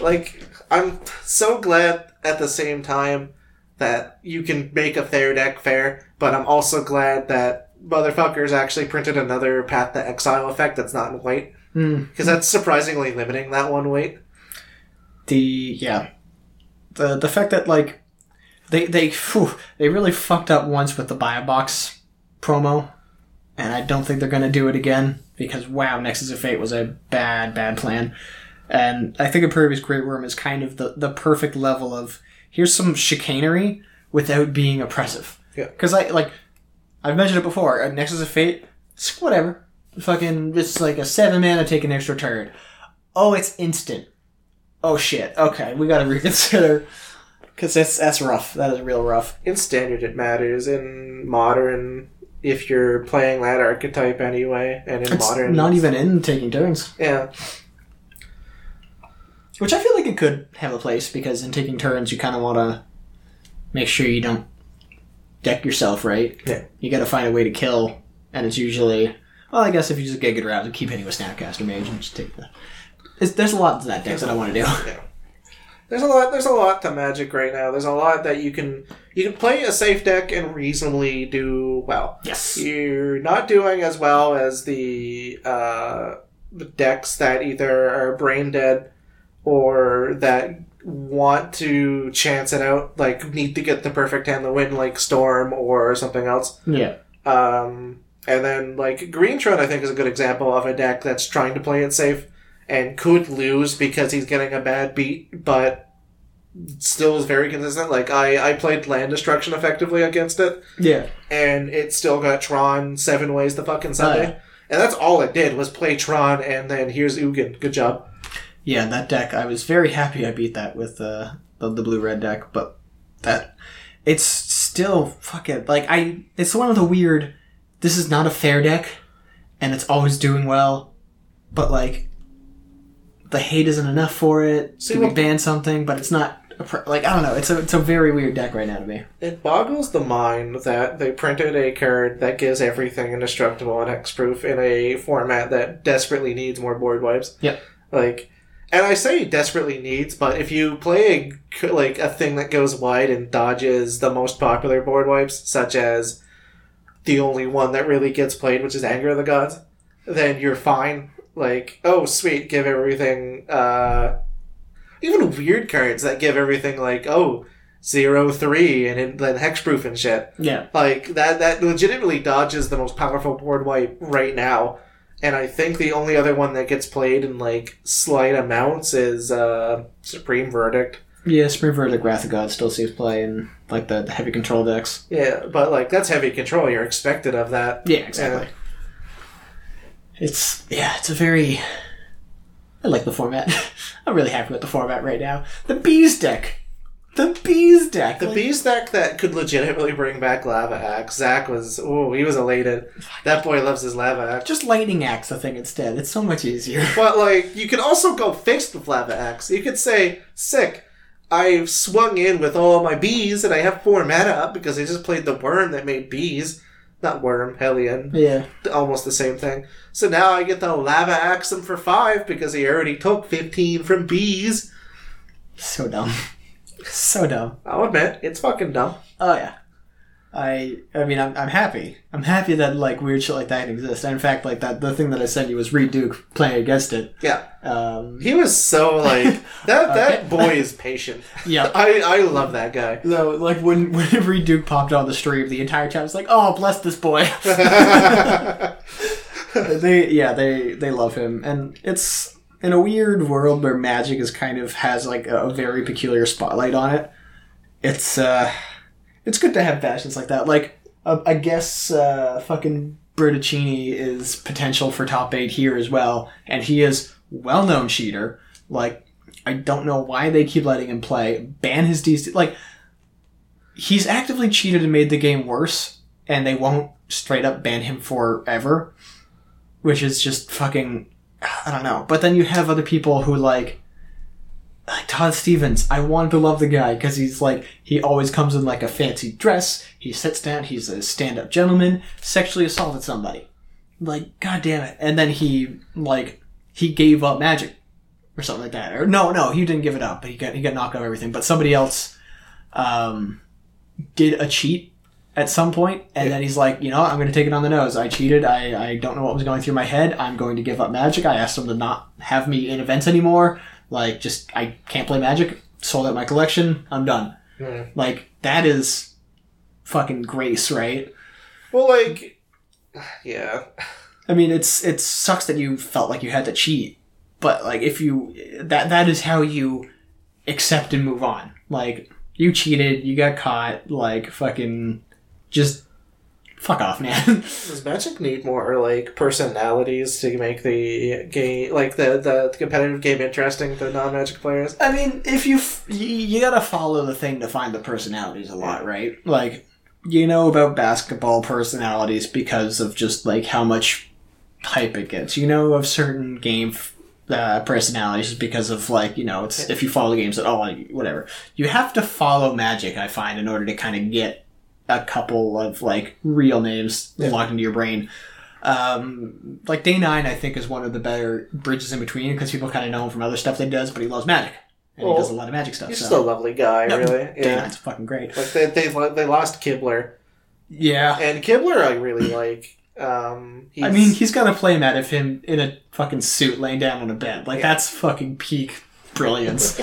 A: Like, I'm so glad at the same time that you can make a fair deck fair, but I'm also glad that motherfuckers actually printed another Path to Exile effect that's not in white.
B: Hmm.
A: Because that's surprisingly limiting that one weight.
B: The yeah, the the fact that like they they phew, they really fucked up once with the buy a box promo, and I don't think they're gonna do it again because wow, Nexus of Fate was a bad bad plan, and I think Impervious Great Worm is kind of the the perfect level of here's some chicanery without being oppressive.
A: Yeah.
B: Because I like I've mentioned it before. Nexus of Fate, whatever. Fucking, it's like a seven mana take an extra turn. Oh, it's instant. Oh shit. Okay, we gotta reconsider. Because that's that's rough. That is real rough.
A: In standard, it matters. In modern, if you're playing that archetype anyway, and in
B: It's
A: modern,
B: not even in taking turns,
A: yeah,
B: which I feel like it could have a place because in taking turns, you kind of want to make sure you don't deck yourself right.
A: Yeah.
B: You got to find a way to kill, and it's usually well, I guess if you just get good and keep hitting with Snapcaster Mage and just take the. It's, there's a lot to that deck that I want to do.
A: There's a lot. There's a lot to Magic right now. There's a lot that you can you can play a safe deck and reasonably do well.
B: Yes.
A: You're not doing as well as the uh, decks that either are brain dead or that want to chance it out, like need to get the perfect hand to win, like Storm or something else.
B: Yeah.
A: Um, and then like Green Tron, I think is a good example of a deck that's trying to play it safe and could lose because he's getting a bad beat, but still is very consistent. Like I, I played Land Destruction effectively against it,
B: Yeah.
A: and it still got Tron seven ways the fucking Sunday.
B: Oh, yeah.
A: And that's all it did was play Tron, and then here's Ugin. Good job.
B: Yeah, that deck. I was very happy I beat that with uh, the the blue red deck, but that it's still fucking like I. It's one of the weird. This is not a fair deck, and it's always doing well, but like the hate isn't enough for it.
A: See,
B: we
A: well-
B: ban something? But it's not. Like I don't know. It's a it's a very weird deck right now to me.
A: It boggles the mind that they printed a card that gives everything indestructible and hexproof in a format that desperately needs more board wipes.
B: Yep.
A: Like, and I say desperately needs, but if you play a, like a thing that goes wide and dodges the most popular board wipes, such as the only one that really gets played, which is Anger of the Gods, then you're fine. Like, oh sweet, give everything. uh Even weird cards that give everything like, oh zero three and then hexproof and shit.
B: Yeah.
A: Like that that legitimately dodges the most powerful board wipe right now. And I think the only other one that gets played in like slight amounts is uh Supreme Verdict.
B: Yeah, supreme Verdict Wrath of God still sees play in like the, the heavy control decks.
A: Yeah, but like that's heavy control. You're expected of that.
B: Yeah, exactly. It's yeah, it's a very. I like the format. I'm really happy with the format right now. The bees deck, the bees deck.
A: The
B: Like,
A: bees deck that could legitimately bring back Lava Axe. Zach was oh he was elated. That boy loves his Lava Axe.
B: just lightning axe the thing instead. It's so much easier.
A: But like, you could also go fixed with Lava Axe. You could say, "Sick, I've swung in with all my bees, and I have four mana up because I just played the worm that made bees, not worm, Hellion,
B: yeah,
A: almost the same thing. So now I get to Lava Axe him for five because he already took fifteen from bees.
B: so dumb, so dumb.
A: I'll admit, it's fucking dumb.
B: Oh yeah. I I mean I'm, I'm happy. I'm happy that like weird shit like that exists. And in fact, like that the thing that I sent you was Reid Duke playing against it.
A: Yeah,
B: Um,
A: he was so like that.
B: Okay.
A: That boy is patient.
B: yeah.
A: I I love that guy.
B: No, like when when Reid Duke popped on the stream, the entire chat was like, "Oh, bless this boy." they yeah they they love him, and it's in a weird world where magic is kind of has like a very peculiar spotlight on it. It's uh, it's good to have passions like that. Like uh, I guess uh, fucking Bertoncini is potential for top eight here as well, and he is well known cheater. Like I don't know why they keep letting him play. Ban his DC. Like he's actively cheated and made the game worse, and they won't straight up ban him forever, which is just fucking. I don't know. But then you have other people who like. Like Todd Stevens, I wanted to love the guy because he's like he always comes in like a fancy dress. He sits down. He's a stand-up gentleman. Sexually assaulted somebody, like god damn it. And then he like he gave up magic or something like that. Or no, no, he didn't give it up, but he got he got knocked out of everything. But somebody else um, did a cheat at some point, and then he's like, you know, I'm going to take it on the nose. I cheated. I I don't know what was going through my head. I'm going to give up magic. I asked him to not have me in events anymore. Like, just I can't play magic sold out my collection. I'm done.
A: Hmm.
B: Like that is fucking grace, right?
A: Well, like, yeah.
B: I mean, it's it sucks that you felt like you had to cheat, but like if you that that is how you accept and move on. Like you cheated, you got caught, like fucking just fuck off, man.
A: Does Magic need more like personalities to make the game, like the the, competitive game, interesting to non-Magic players?
B: I mean, if you f- you, you gotta follow the thing to find the personalities a lot, right? Like you know about basketball personalities because of just like how much hype it gets. You know of certain game f- uh, personalities because of like you know it's if you follow the games at all, whatever. You have to follow Magic, I find, in order to kind of get a couple of like real names
A: Yeah.
B: locked into your brain. Um, like Day Nine, I think is one of the better bridges in between because people kind of know him from other stuff that he does, but he loves Magic and
A: Well,
B: he does a lot of Magic stuff.
A: He's
B: so.
A: just a lovely guy,
B: No,
A: really.
B: Day
A: Yeah.
B: Nine's fucking great.
A: Like they they they lost Kibler,
B: Yeah.
A: and Kibler I really like. Um,
B: I mean, he's got a playmat of him in a fucking suit laying down on a bed. Like,
A: Yeah.
B: that's fucking peak brilliance.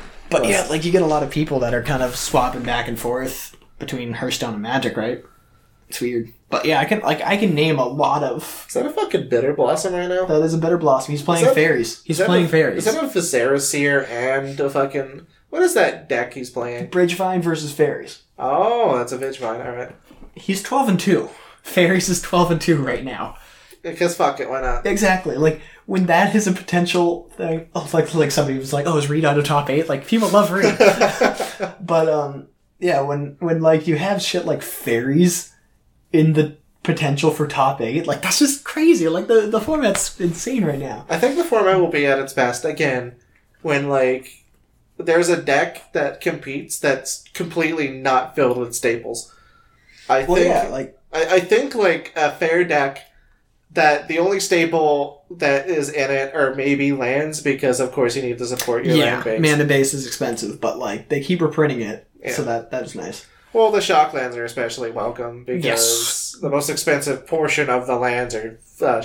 B: but yeah, like, you get a lot of people that are kind of swapping back and forth between Hearthstone and Magic, right? It's weird. But yeah, I can, like, I can name a lot of.
A: is that a fucking bitter blossom right now?
B: That is a bitter blossom. He's playing
A: that-
B: fairies. He's playing
A: a,
B: fairies.
A: Is that a Viserys Seer and a fucking what is that deck he's playing?
B: Bridgevine versus fairies.
A: Oh, that's a Bridgevine. All right,
B: He's 12 and 2. Fairies is 12 and 2 right now.
A: because fuck it, why not?
B: Exactly. Like when that is a potential thing, oh, like like somebody was like, "Oh, is Reid out of top eight? Like people love Reid, but um, yeah, when when like you have shit like fairies in the potential for top eight, like that's just crazy. Like the the format's insane right now.
A: I think the format will be at its best again when like there's a deck that competes that's completely not filled with staples. I
B: Well,
A: think
B: yeah, like
A: I, I think like a fair deck that the only staple that is in it are maybe lands because of course you need to support your
B: yeah,
A: land base.
B: mana base is expensive, but like they keep reprinting it,
A: Yeah.
B: so that that's nice.
A: Well, the shock lands are especially welcome because
B: Yes.
A: the most expensive portion of the lands are uh.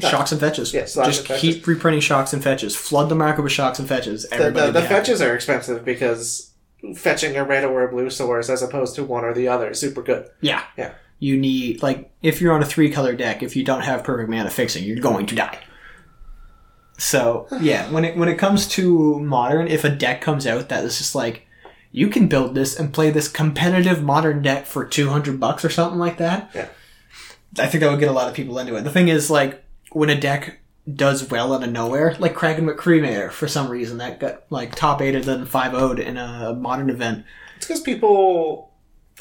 B: Shocks and fetches.
A: Yeah,
B: just
A: and fetches.
B: keep reprinting shocks and fetches. Flood the market with shocks and fetches.
A: the,
B: Everybody
A: the, the
B: be happy.
A: fetches are expensive because fetching a red or a blue source as opposed to one or the other is super good.
B: Yeah.
A: Yeah.
B: You need like if you're on a three color deck, if you don't have perfect mana fixing, you're going to die. So yeah, when it when it comes to modern, if a deck comes out that is just like you can build this and play this competitive modern deck for two hundred bucks or something like that.
A: Yeah.
B: I think that would get a lot of people into it. The thing is, like, when a deck does well out of nowhere, like Kraken McCreamator, for some reason, that got like top eighted and five would in a modern event.
A: It's because people,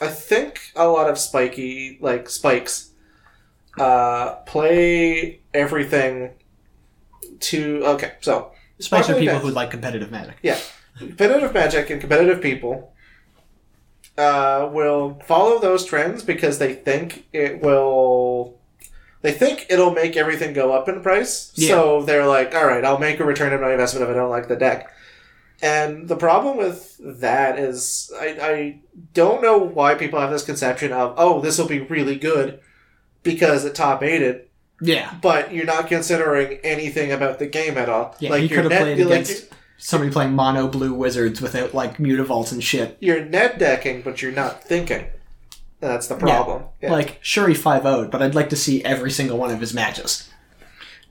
A: I think a lot of spiky like spikes, uh, play everything to okay. So
B: Especially people
A: decks.
B: who like competitive magic.
A: yeah, competitive magic and competitive people uh, will follow those trends because they think it will. They think it'll make everything go up in price.
B: Yeah.
A: So they're like, all right, I'll make a return on my investment if I don't like the deck. And the problem with that is, I, I don't know why people have this conception of, oh, this will be really good because it top eighted,
B: Yeah.
A: but you're not considering anything about the game at all.
B: Yeah,
A: like
B: you
A: your
B: could have
A: net,
B: played
A: like,
B: against somebody playing mono blue wizards without like mutavaults and shit.
A: you're net decking, but you're not thinking. That's the problem. Yeah.
B: Like, sure he 5 0 but I'd like to see every single one of his matches.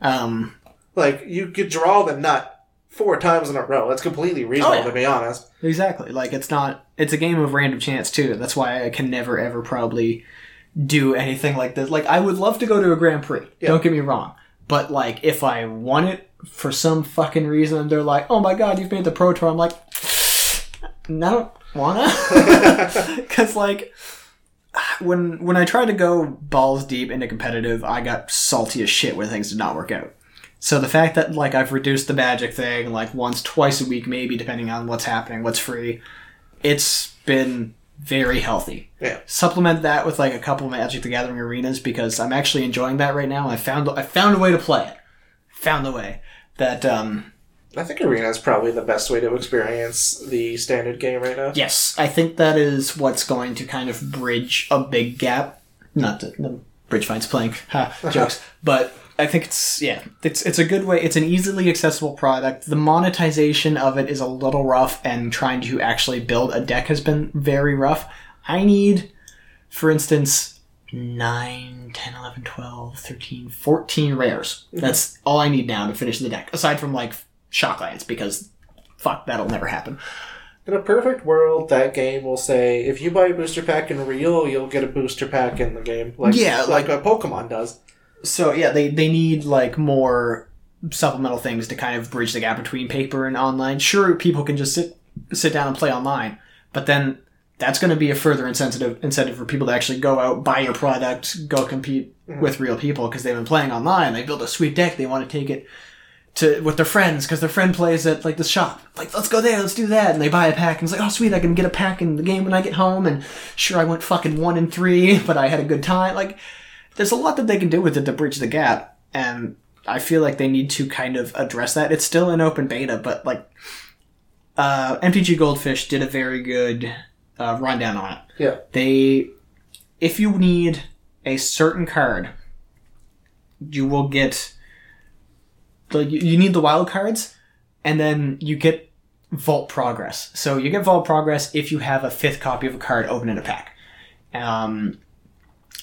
B: Um,
A: Like you could draw the nut four times in a row. That's completely reasonable,
B: Oh, yeah.
A: to be honest.
B: exactly. Like, it's not, it's a game of random chance too. That's why I can never ever probably do anything like this. Like, I would love to go to a Grand Prix.
A: Yeah.
B: Don't get me wrong. But, like, if I won it for some fucking reason, they're like, oh my god, you've made the Pro Tour. I'm like, I don't wanna. Because, like, when when I tried to go balls deep into competitive, I got salty as shit when things did not work out. So the fact that like I've reduced the magic thing like once, twice a week, maybe depending on what's happening, what's free, it's been very healthy.
A: Yeah.
B: Supplement that with like a couple of Magic the Gathering arenas because I'm actually enjoying that right now. I found I found a way to play it. Found a way that um
A: I think Arena is probably the best way to experience the standard game right now.
B: Yes, I think that is what's going to kind of bridge a big gap. Not that the Bridgevine's playing ha, jokes, but I think it's yeah, it's it's a good way. It's an easily accessible product. The monetization of it is a little rough, and trying to actually build a deck has been very rough. I need, for instance, 9, 10, 11, 12, 13, 14 rares. Mhm. That's all I need now to finish the deck, aside from like Shocklands, because fuck, that'll never happen.
A: In a perfect world, that game will say, if you buy a booster pack in real, you'll get a booster pack in the game. Like,
B: Yeah,
A: like, a Pokemon does.
B: So yeah, they they need like more supplemental things to kind of bridge the gap between paper and online. Sure, people can just sit sit down and play online, but then that's going to be a further incentive incentive for people to actually go out, buy your product, go compete with real people because they've been playing online. They build a sweet deck, they want to take it to with their friends because their friend plays at like the shop. Like, let's go there, let's do that, and they buy a pack and it's like, oh sweet, I can get a pack in the game when I get home. And sure, I went fucking one and three, but I had a good time. Like, there's a lot that they can do with it to bridge the gap, and I feel like they need to kind of address that. It's still in open beta, but like, uh, MTG Goldfish did a very good uh, rundown on it.
A: Yeah.
B: They, if you need a certain card, you will get. Like you you need the wild cards, and then you get Vault Progress. So you get Vault Progress if you have a fifth copy of a card open in a pack. Um,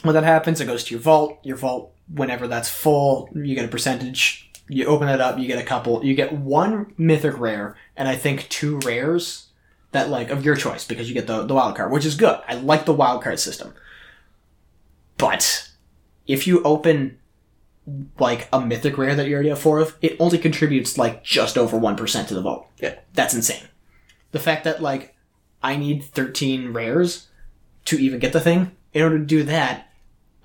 B: when that happens, it goes to your vault. Your vault, whenever that's full, you get a percentage. You open it up, you get a couple. You get one mythic rare, and I think two rares that like of your choice because you get the the wild card, which is good. I like the wild card system. But if you open like a mythic rare that you already have four of, it only contributes like just over one percent to the vote.
A: Yeah.
B: That's insane. The fact that like I need thirteen rares to even get the thing, in order to do that,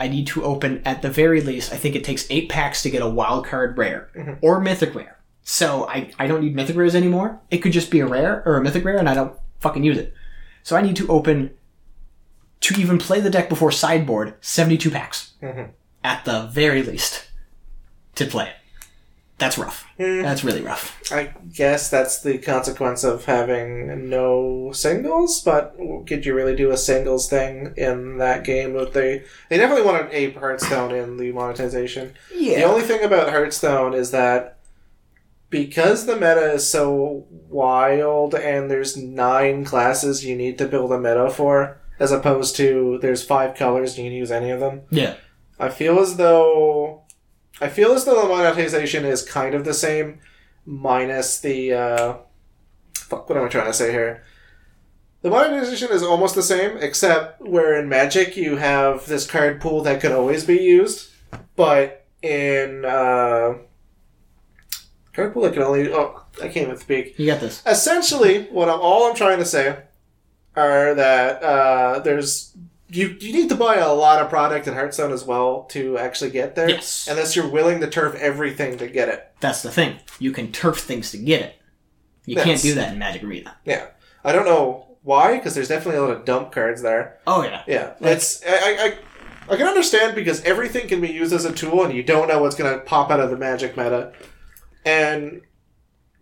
B: I need to open at the very least, I think it takes eight packs to get a wild card rare mm-hmm. or mythic rare. So I, I don't need mythic rares anymore. It could just be a rare or a mythic rare and I don't fucking use it. So I need to open to even play the deck before sideboard 72 packs mm-hmm. at the very least to play it. That's rough. Mm. That's really rough.
A: I guess that's the consequence of having no singles, but could you really do a singles thing in that game? Would they they definitely wanted a Hearthstone in the monetization. Yeah. The only thing about Hearthstone is that because the meta is so wild and there's nine classes you need to build a meta for, as opposed to there's five colors and you can use any of them.
B: Yeah.
A: I feel as though I feel as though the monetization is kind of the same, minus the uh, fuck. What am I trying to say here? The monetization is almost the same, except where in Magic you have this card pool that could always be used, but in uh, that can only oh I can't even speak.
B: You got this.
A: Essentially, what I'm all I'm trying to say are that uh, there's you you need to buy a lot of product in Hearthstone as well to actually get there.
B: Yes.
A: Unless you're willing to turf everything to get it.
B: That's the thing. You can turf things to get it. You
A: Yes.
B: can't do that in Magic Arena.
A: Yeah. I don't know why, because there's definitely a lot of dump cards there.
B: Oh yeah.
A: Yeah. It's I, I I I can understand because everything can be used as a tool and you don't know what's gonna pop out of the magic meta. And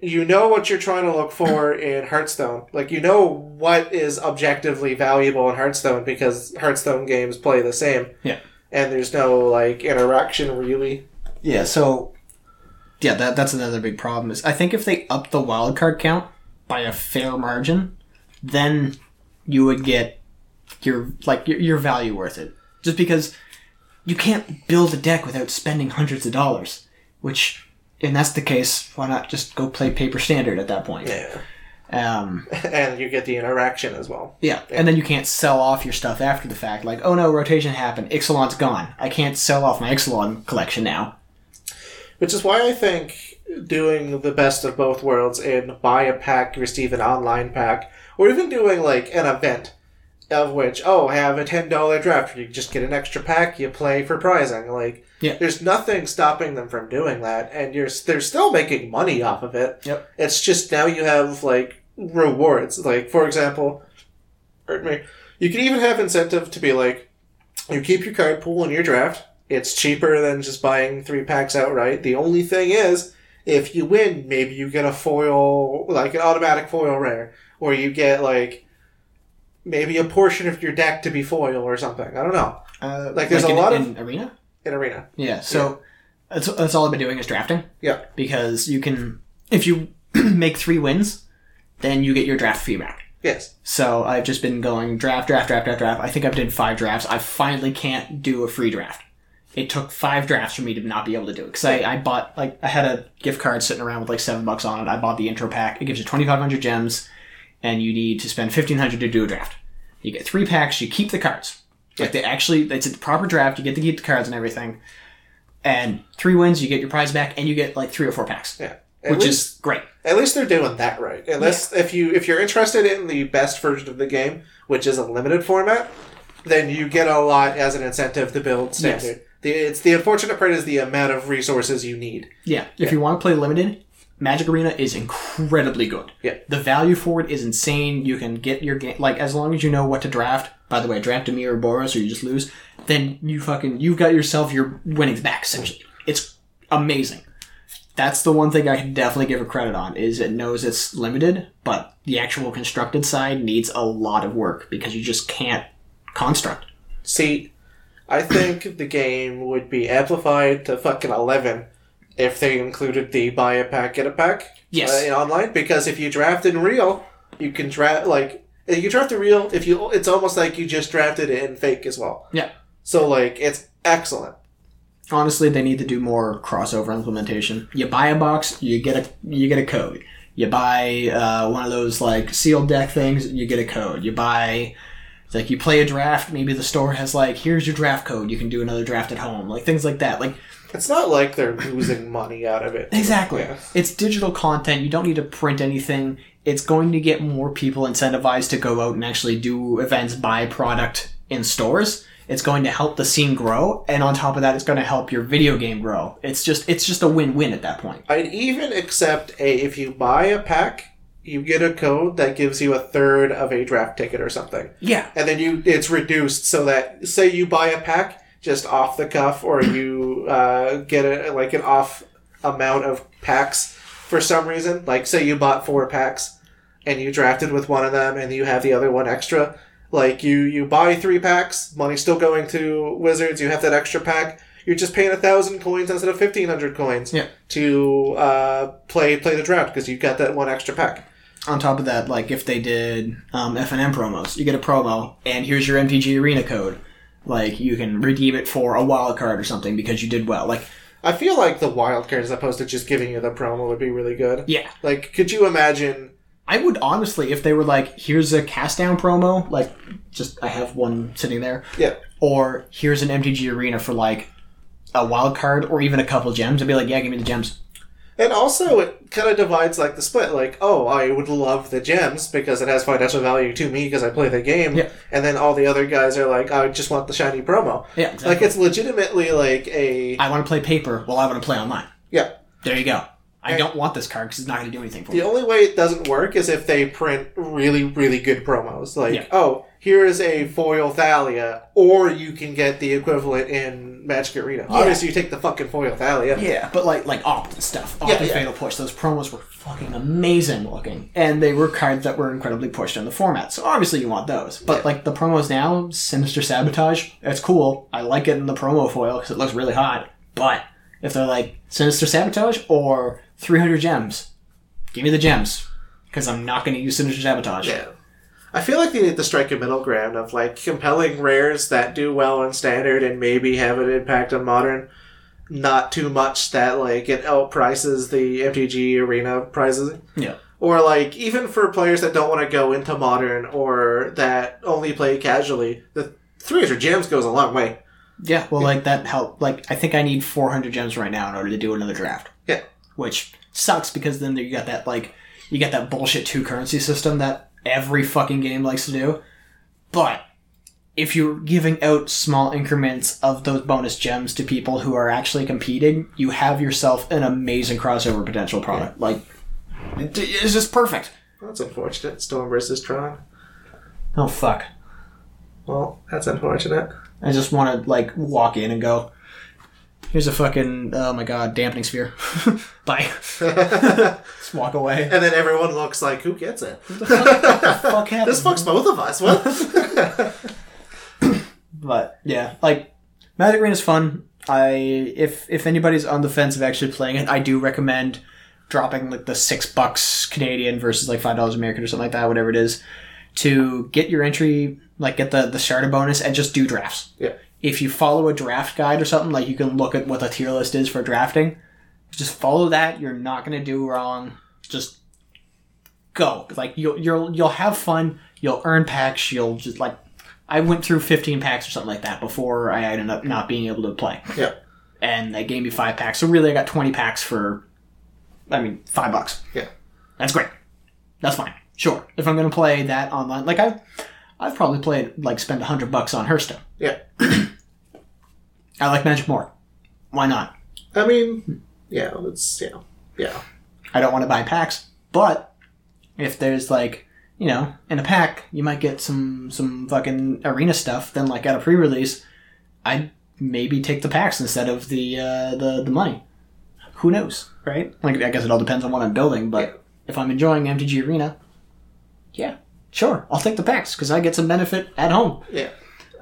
A: you know what you're trying to look for in Hearthstone. Like you know what is objectively valuable in Hearthstone because Hearthstone games play the same.
B: Yeah.
A: And there's no like interaction really.
B: Yeah, so yeah, that that's another big problem. Is I think if they up the wild card count by a fair margin, then you would get your like your, your value worth it. Just because you can't build a deck without spending hundreds of dollars, which and that's the case, why not just go play paper standard at that point?
A: Yeah.
B: Um,
A: And you get the interaction as well.
B: yeah, and then you can't sell off your stuff after the fact. Like, oh no, rotation happened. Ixalan's gone. I can't sell off my Ixalan collection now.
A: Which is why I think doing the best of both worlds in buy a pack, receive an online pack, or even doing like an event of which, oh, have a ten dollar draft, you just get an extra pack, you play for prizing. Like,
B: Yeah.
A: there's nothing stopping them from doing that, and you're they're still making money off of it.
B: Yep.
A: It's just now you have like rewards. Like, for example, pardon me, you can even have incentive to be like, you keep your card pool in your draft. It's cheaper than just buying three packs outright. The only thing is, if you win, maybe you get a foil, like an automatic foil rare, or you get like maybe a portion of your deck to be foil or something. I don't know.
B: Uh,
A: Like, there's a
B: in,
A: lot of in
B: arena.
A: In arena,
B: Yeah. So That's, that's all I've been doing is drafting.
A: Yeah.
B: Because you can, if you make three wins, then you get your draft fee back.
A: Yes.
B: So I've just been going draft, draft, draft, draft, draft. I think I've done five drafts. I finally can't do a free draft. It took five drafts for me to not be able to do it because I, I bought like I had a gift card sitting around with like seven bucks on it. I bought the intro pack. It gives you twenty five hundred gems, and you need to spend fifteen hundred to do a draft. You get three packs. You keep the cards. Like they actually, it's a proper draft. You get to keep the cards and everything. And three wins, you get your prize back, and you get like three or four packs,
A: Yeah. At
B: which
A: least,
B: is great.
A: at least they're doing that right. Unless if you if you're interested in the best version of the game, which is a limited format, then you get a lot as an incentive to build standard. The, it's the unfortunate part is the amount of resources you need.
B: Yeah, if you want to play limited, Magic Arena is incredibly good.
A: Yeah.
B: The value for it is insane. You can get your game like as long as you know what to draft. By the way, draft Dimir or Boros or you just lose, then you fucking you've got yourself your winnings back essentially. It's amazing. That's the one thing I can definitely give it credit on is it knows it's limited, but the actual constructed side needs a lot of work because you just can't construct.
A: See, I think the game would be amplified to fucking eleven if they included the buy a pack get a pack
B: Yes.
A: uh, in online because if you draft in real, you can draft like if you draft in real. If you, it's almost like you just drafted it in fake as well.
B: Yeah.
A: So like it's excellent.
B: honestly they need to do more crossover implementation you buy a box you get a you get a code you buy uh, one of those like sealed deck things you get a code you buy like you play a draft maybe the store has like here's your draft code you can do another draft at home like things like that like
A: It's not like they're losing money out of it.
B: exactly.
A: Yeah.
B: it's digital content. You don't need to print anything. It's going to get more people incentivized to go out and actually do events buy product in stores. It's going to help the scene grow and on top of that it's going to help your video game grow. It's just it's just a win-win at that point.
A: I'd even accept a if you buy a pack, you get a code that gives you a third of a draft ticket or something.
B: yeah.
A: And then you it's reduced so that say you buy a pack just off the cuff or you uh, get a like an off amount of packs for some reason. Like say you bought four packs and you drafted with one of them and you have the other one extra. Like you you buy three packs money's still going to wizards you have that extra pack. You're just paying a thousand coins instead of 1500 coins
B: Yeah.
A: to uh, play play the draft because you've got that one extra pack.
B: On top of that like if they did um, FNM promos you get a promo and here's your mtg arena code like you can redeem it for a wild card or something because you did well like
A: I feel like the wild card as opposed to just giving you the promo would be really good.
B: yeah
A: Like, could you imagine?
B: I would honestly, if they were like, here's a cast down promo, like, just, I have one sitting there,
A: Yeah,
B: or here's an MTG arena for like a wild card or even a couple gems, I'd be like, yeah, give me the gems.
A: And also it kind of divides like the split. Like, oh, I would love the gems because it has financial value to me because I play the game.
B: Yeah.
A: And then all the other guys are like, I just want the shiny promo.
B: Yeah, exactly.
A: Like, it's legitimately like a
B: I want to play paper, well, I want to play online.
A: yeah.
B: There you go. I
A: And-
B: don't want this card because it's not going to do anything for
A: The
B: me.
A: The only way it doesn't work is if they print really, really good promos. Like,
B: Yeah.
A: oh, here is a foil Thalia, or you can get the equivalent in Magic Arena. Obviously, you take the fucking foil Thalia.
B: Yeah, but like like Opt and stuff, Opt
A: Yeah,
B: and
A: yeah.
B: Fatal Push, those promos were fucking amazing looking, and they were cards that were incredibly pushed in the format. So obviously you want those. But
A: Yeah.
B: like the promos now, Sinister Sabotage, it's cool. I like it in the promo foil because it looks really hot. But if they're like Sinister Sabotage or 300 gems, give me the gems because I'm not going to use Sinister Sabotage.
A: Yeah. I feel like they need to strike a middle ground of like compelling rares that do well on standard and maybe have an impact on modern. Not too much that like it outprices the MTG arena prizes.
B: Yeah.
A: Or like even for players that don't want to go into modern or that only play casually, the 300 gems goes a long way.
B: Yeah, well, like that help. Like I think I need 400 gems right now in order to do another draft.
A: Yeah.
B: Which sucks because then you got that like you got that bullshit two currency system that every fucking game likes to do. But if you're giving out small increments of those bonus gems to people who are actually competing, you have yourself an amazing crossover potential product. Like it- it's just perfect.
A: That's unfortunate. Storm versus Tron.
B: Oh fuck.
A: Well, that's unfortunate.
B: I just want to like walk in and go. Here's a fucking oh my god dampening sphere. Bye. Just walk away.
A: And then everyone looks like, who gets it?
B: Fuck happened?
A: this fucks both of us. What?
B: But yeah, like Magic Arena is fun. I if if anybody's on the fence of actually playing it, I do recommend dropping like the six bucks Canadian versus like five dollars American or something like that, whatever it is, to get your entry, like get the the starter bonus and just do drafts.
A: Yeah.
B: If you follow a draft guide or something, like you can look at what the tier list is for drafting. Just follow that. You're not gonna do wrong. Just go. Like you'll you'll you'll have fun. You'll earn packs. You'll just like I went through 15 packs or something like that before I ended up not being able to play.
A: Yeah.
B: And they gave me five packs. So really, I got 20 packs for, I mean, five bucks.
A: Yeah.
B: That's great. That's fine. Sure. If I'm going to play that online, like I've, I've probably played, like, spend a 100 bucks on Hearthstone.
A: Yeah.
B: I like Magic more. Why not?
A: I mean, yeah, it's yeah, yeah.
B: I don't want to buy packs, but if there's like, you know, in a pack, you might get some some fucking arena stuff. Then like at a pre-release, I'd maybe take the packs instead of the uh, the the money. Who knows, right? Like I guess it all depends on what I'm building. But if I'm enjoying MTG Arena, yeah, sure, I'll take the packs because I get some benefit at home.
A: Yeah.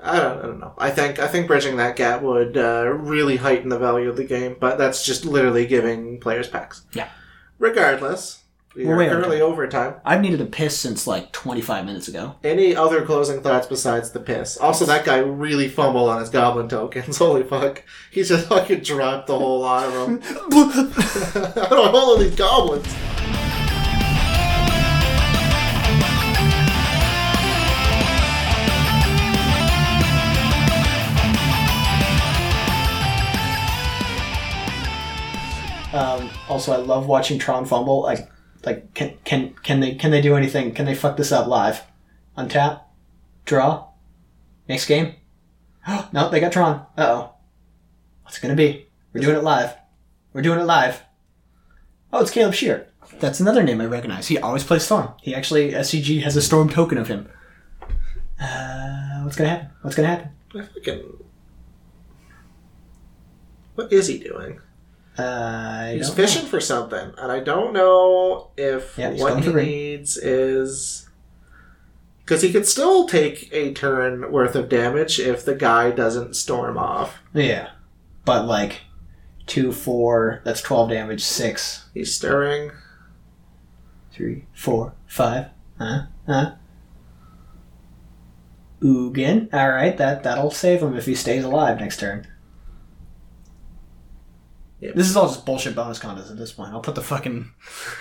A: I don't, I don't know. I think I think bridging that gap would uh, really heighten the value of the game, but that's just literally giving players packs.
B: Yeah.
A: Regardless, we
B: Well,
A: are
B: wait,
A: currently overtime.
B: I've needed a piss since like 25 minutes ago.
A: Any other closing thoughts besides the piss? Also, that guy really fumbled on his goblin tokens. Holy fuck! He just fucking dropped the whole lot of them. I don't know all of these goblins.
B: Um, also, I love watching Tron fumble. Like, like can can can they can they do anything? Can they fuck this up live? Untap, draw, next game. no, they got Tron. Uh oh. What's it gonna be? We're doing it live. We're doing it live. Oh, it's Caleb Scherer. That's another name I recognize. He always plays Storm. He actually SCG has a Storm token of him. Uh, what's gonna happen? What's gonna happen?
A: I fucking. What is he doing?
B: Uh,
A: He's fishing for something, and I don't know if
B: Yeah,
A: what he needs is because he could still take a turn worth of damage if the guy doesn't storm off.
B: Yeah, but like two, four. That's twelve damage. Six,
A: He's stirring.
B: three, four, five. Huh? Huh? Ugin. All right, that that'll save him if he stays alive next turn. This is all just bullshit bonus contests at this point. I'll put the fucking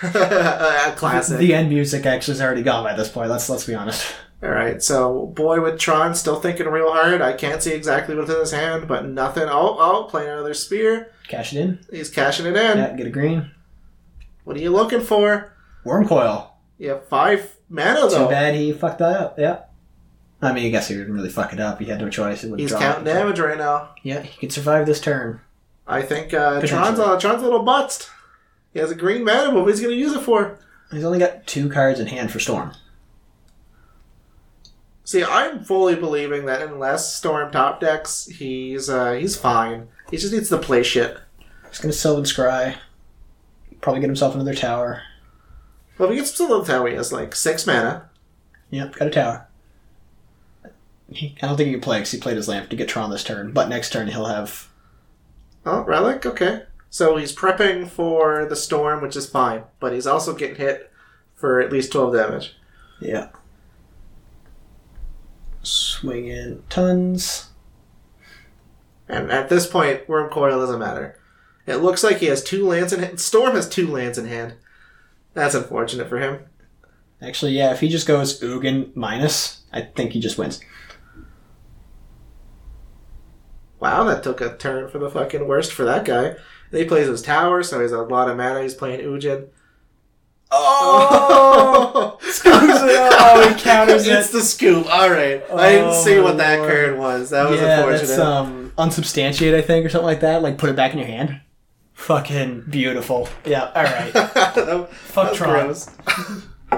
A: Classic.
B: The end music actually is already gone by this point. Let's let's be honest.
A: All right, so boy with Tron still thinking real hard. I can't see exactly what's in his hand, but nothing. Oh, oh, playing another spear.
B: Cash it in.
A: He's cashing it in.
B: Yeah, get a green.
A: What are you looking for? Wurmcoil. Yeah, five mana
B: Too
A: though.
B: bad he fucked that up. Yeah. I mean, I guess he didn't really fuck it up. He had no choice.
A: He's counting damage right now.
B: Yeah, he could survive this turn.
A: I think uh, Tron's, uh, Tron's a little butzed. He has a green mana, but what he's going to use it for?
B: He's only got two cards in hand for Storm.
A: See, I'm fully believing that unless Storm top decks, he's uh, he's fine. He just needs to play shit.
B: He's gonna Sylvan Scry. Probably get himself another tower.
A: Well, if he gets to the tower, he has like six mana.
B: Yep, got a tower. He, I don't think he can play because he played his lamp to get Tron this turn. But next turn he'll have.
A: Oh, relic. Okay, so he's prepping for the storm, which is fine, but he's also getting hit for at least twelve damage.
B: Yeah. Swing in tons.
A: And at this point, Wurmcoil doesn't matter. It looks like he has two lands in hand. Storm has two lands in hand. That's unfortunate for him.
B: Actually, yeah, if he just goes Ugin minus, I think he just wins.
A: Wow, that took a turn for the fucking worst for that guy. And he plays his tower, so he's a lot of mana. He's playing Ugin.
B: Oh! Oh, he counters
A: it's the scoop. All right, I didn't
B: Oh,
A: see what that
B: lord.
A: card was. That was
B: yeah,
A: unfortunate.
B: that's um unsubstantiate, I think, or something like that. Like put it back in your hand. Fucking beautiful. Yeah. All right.
A: that,
B: Fuck Tron.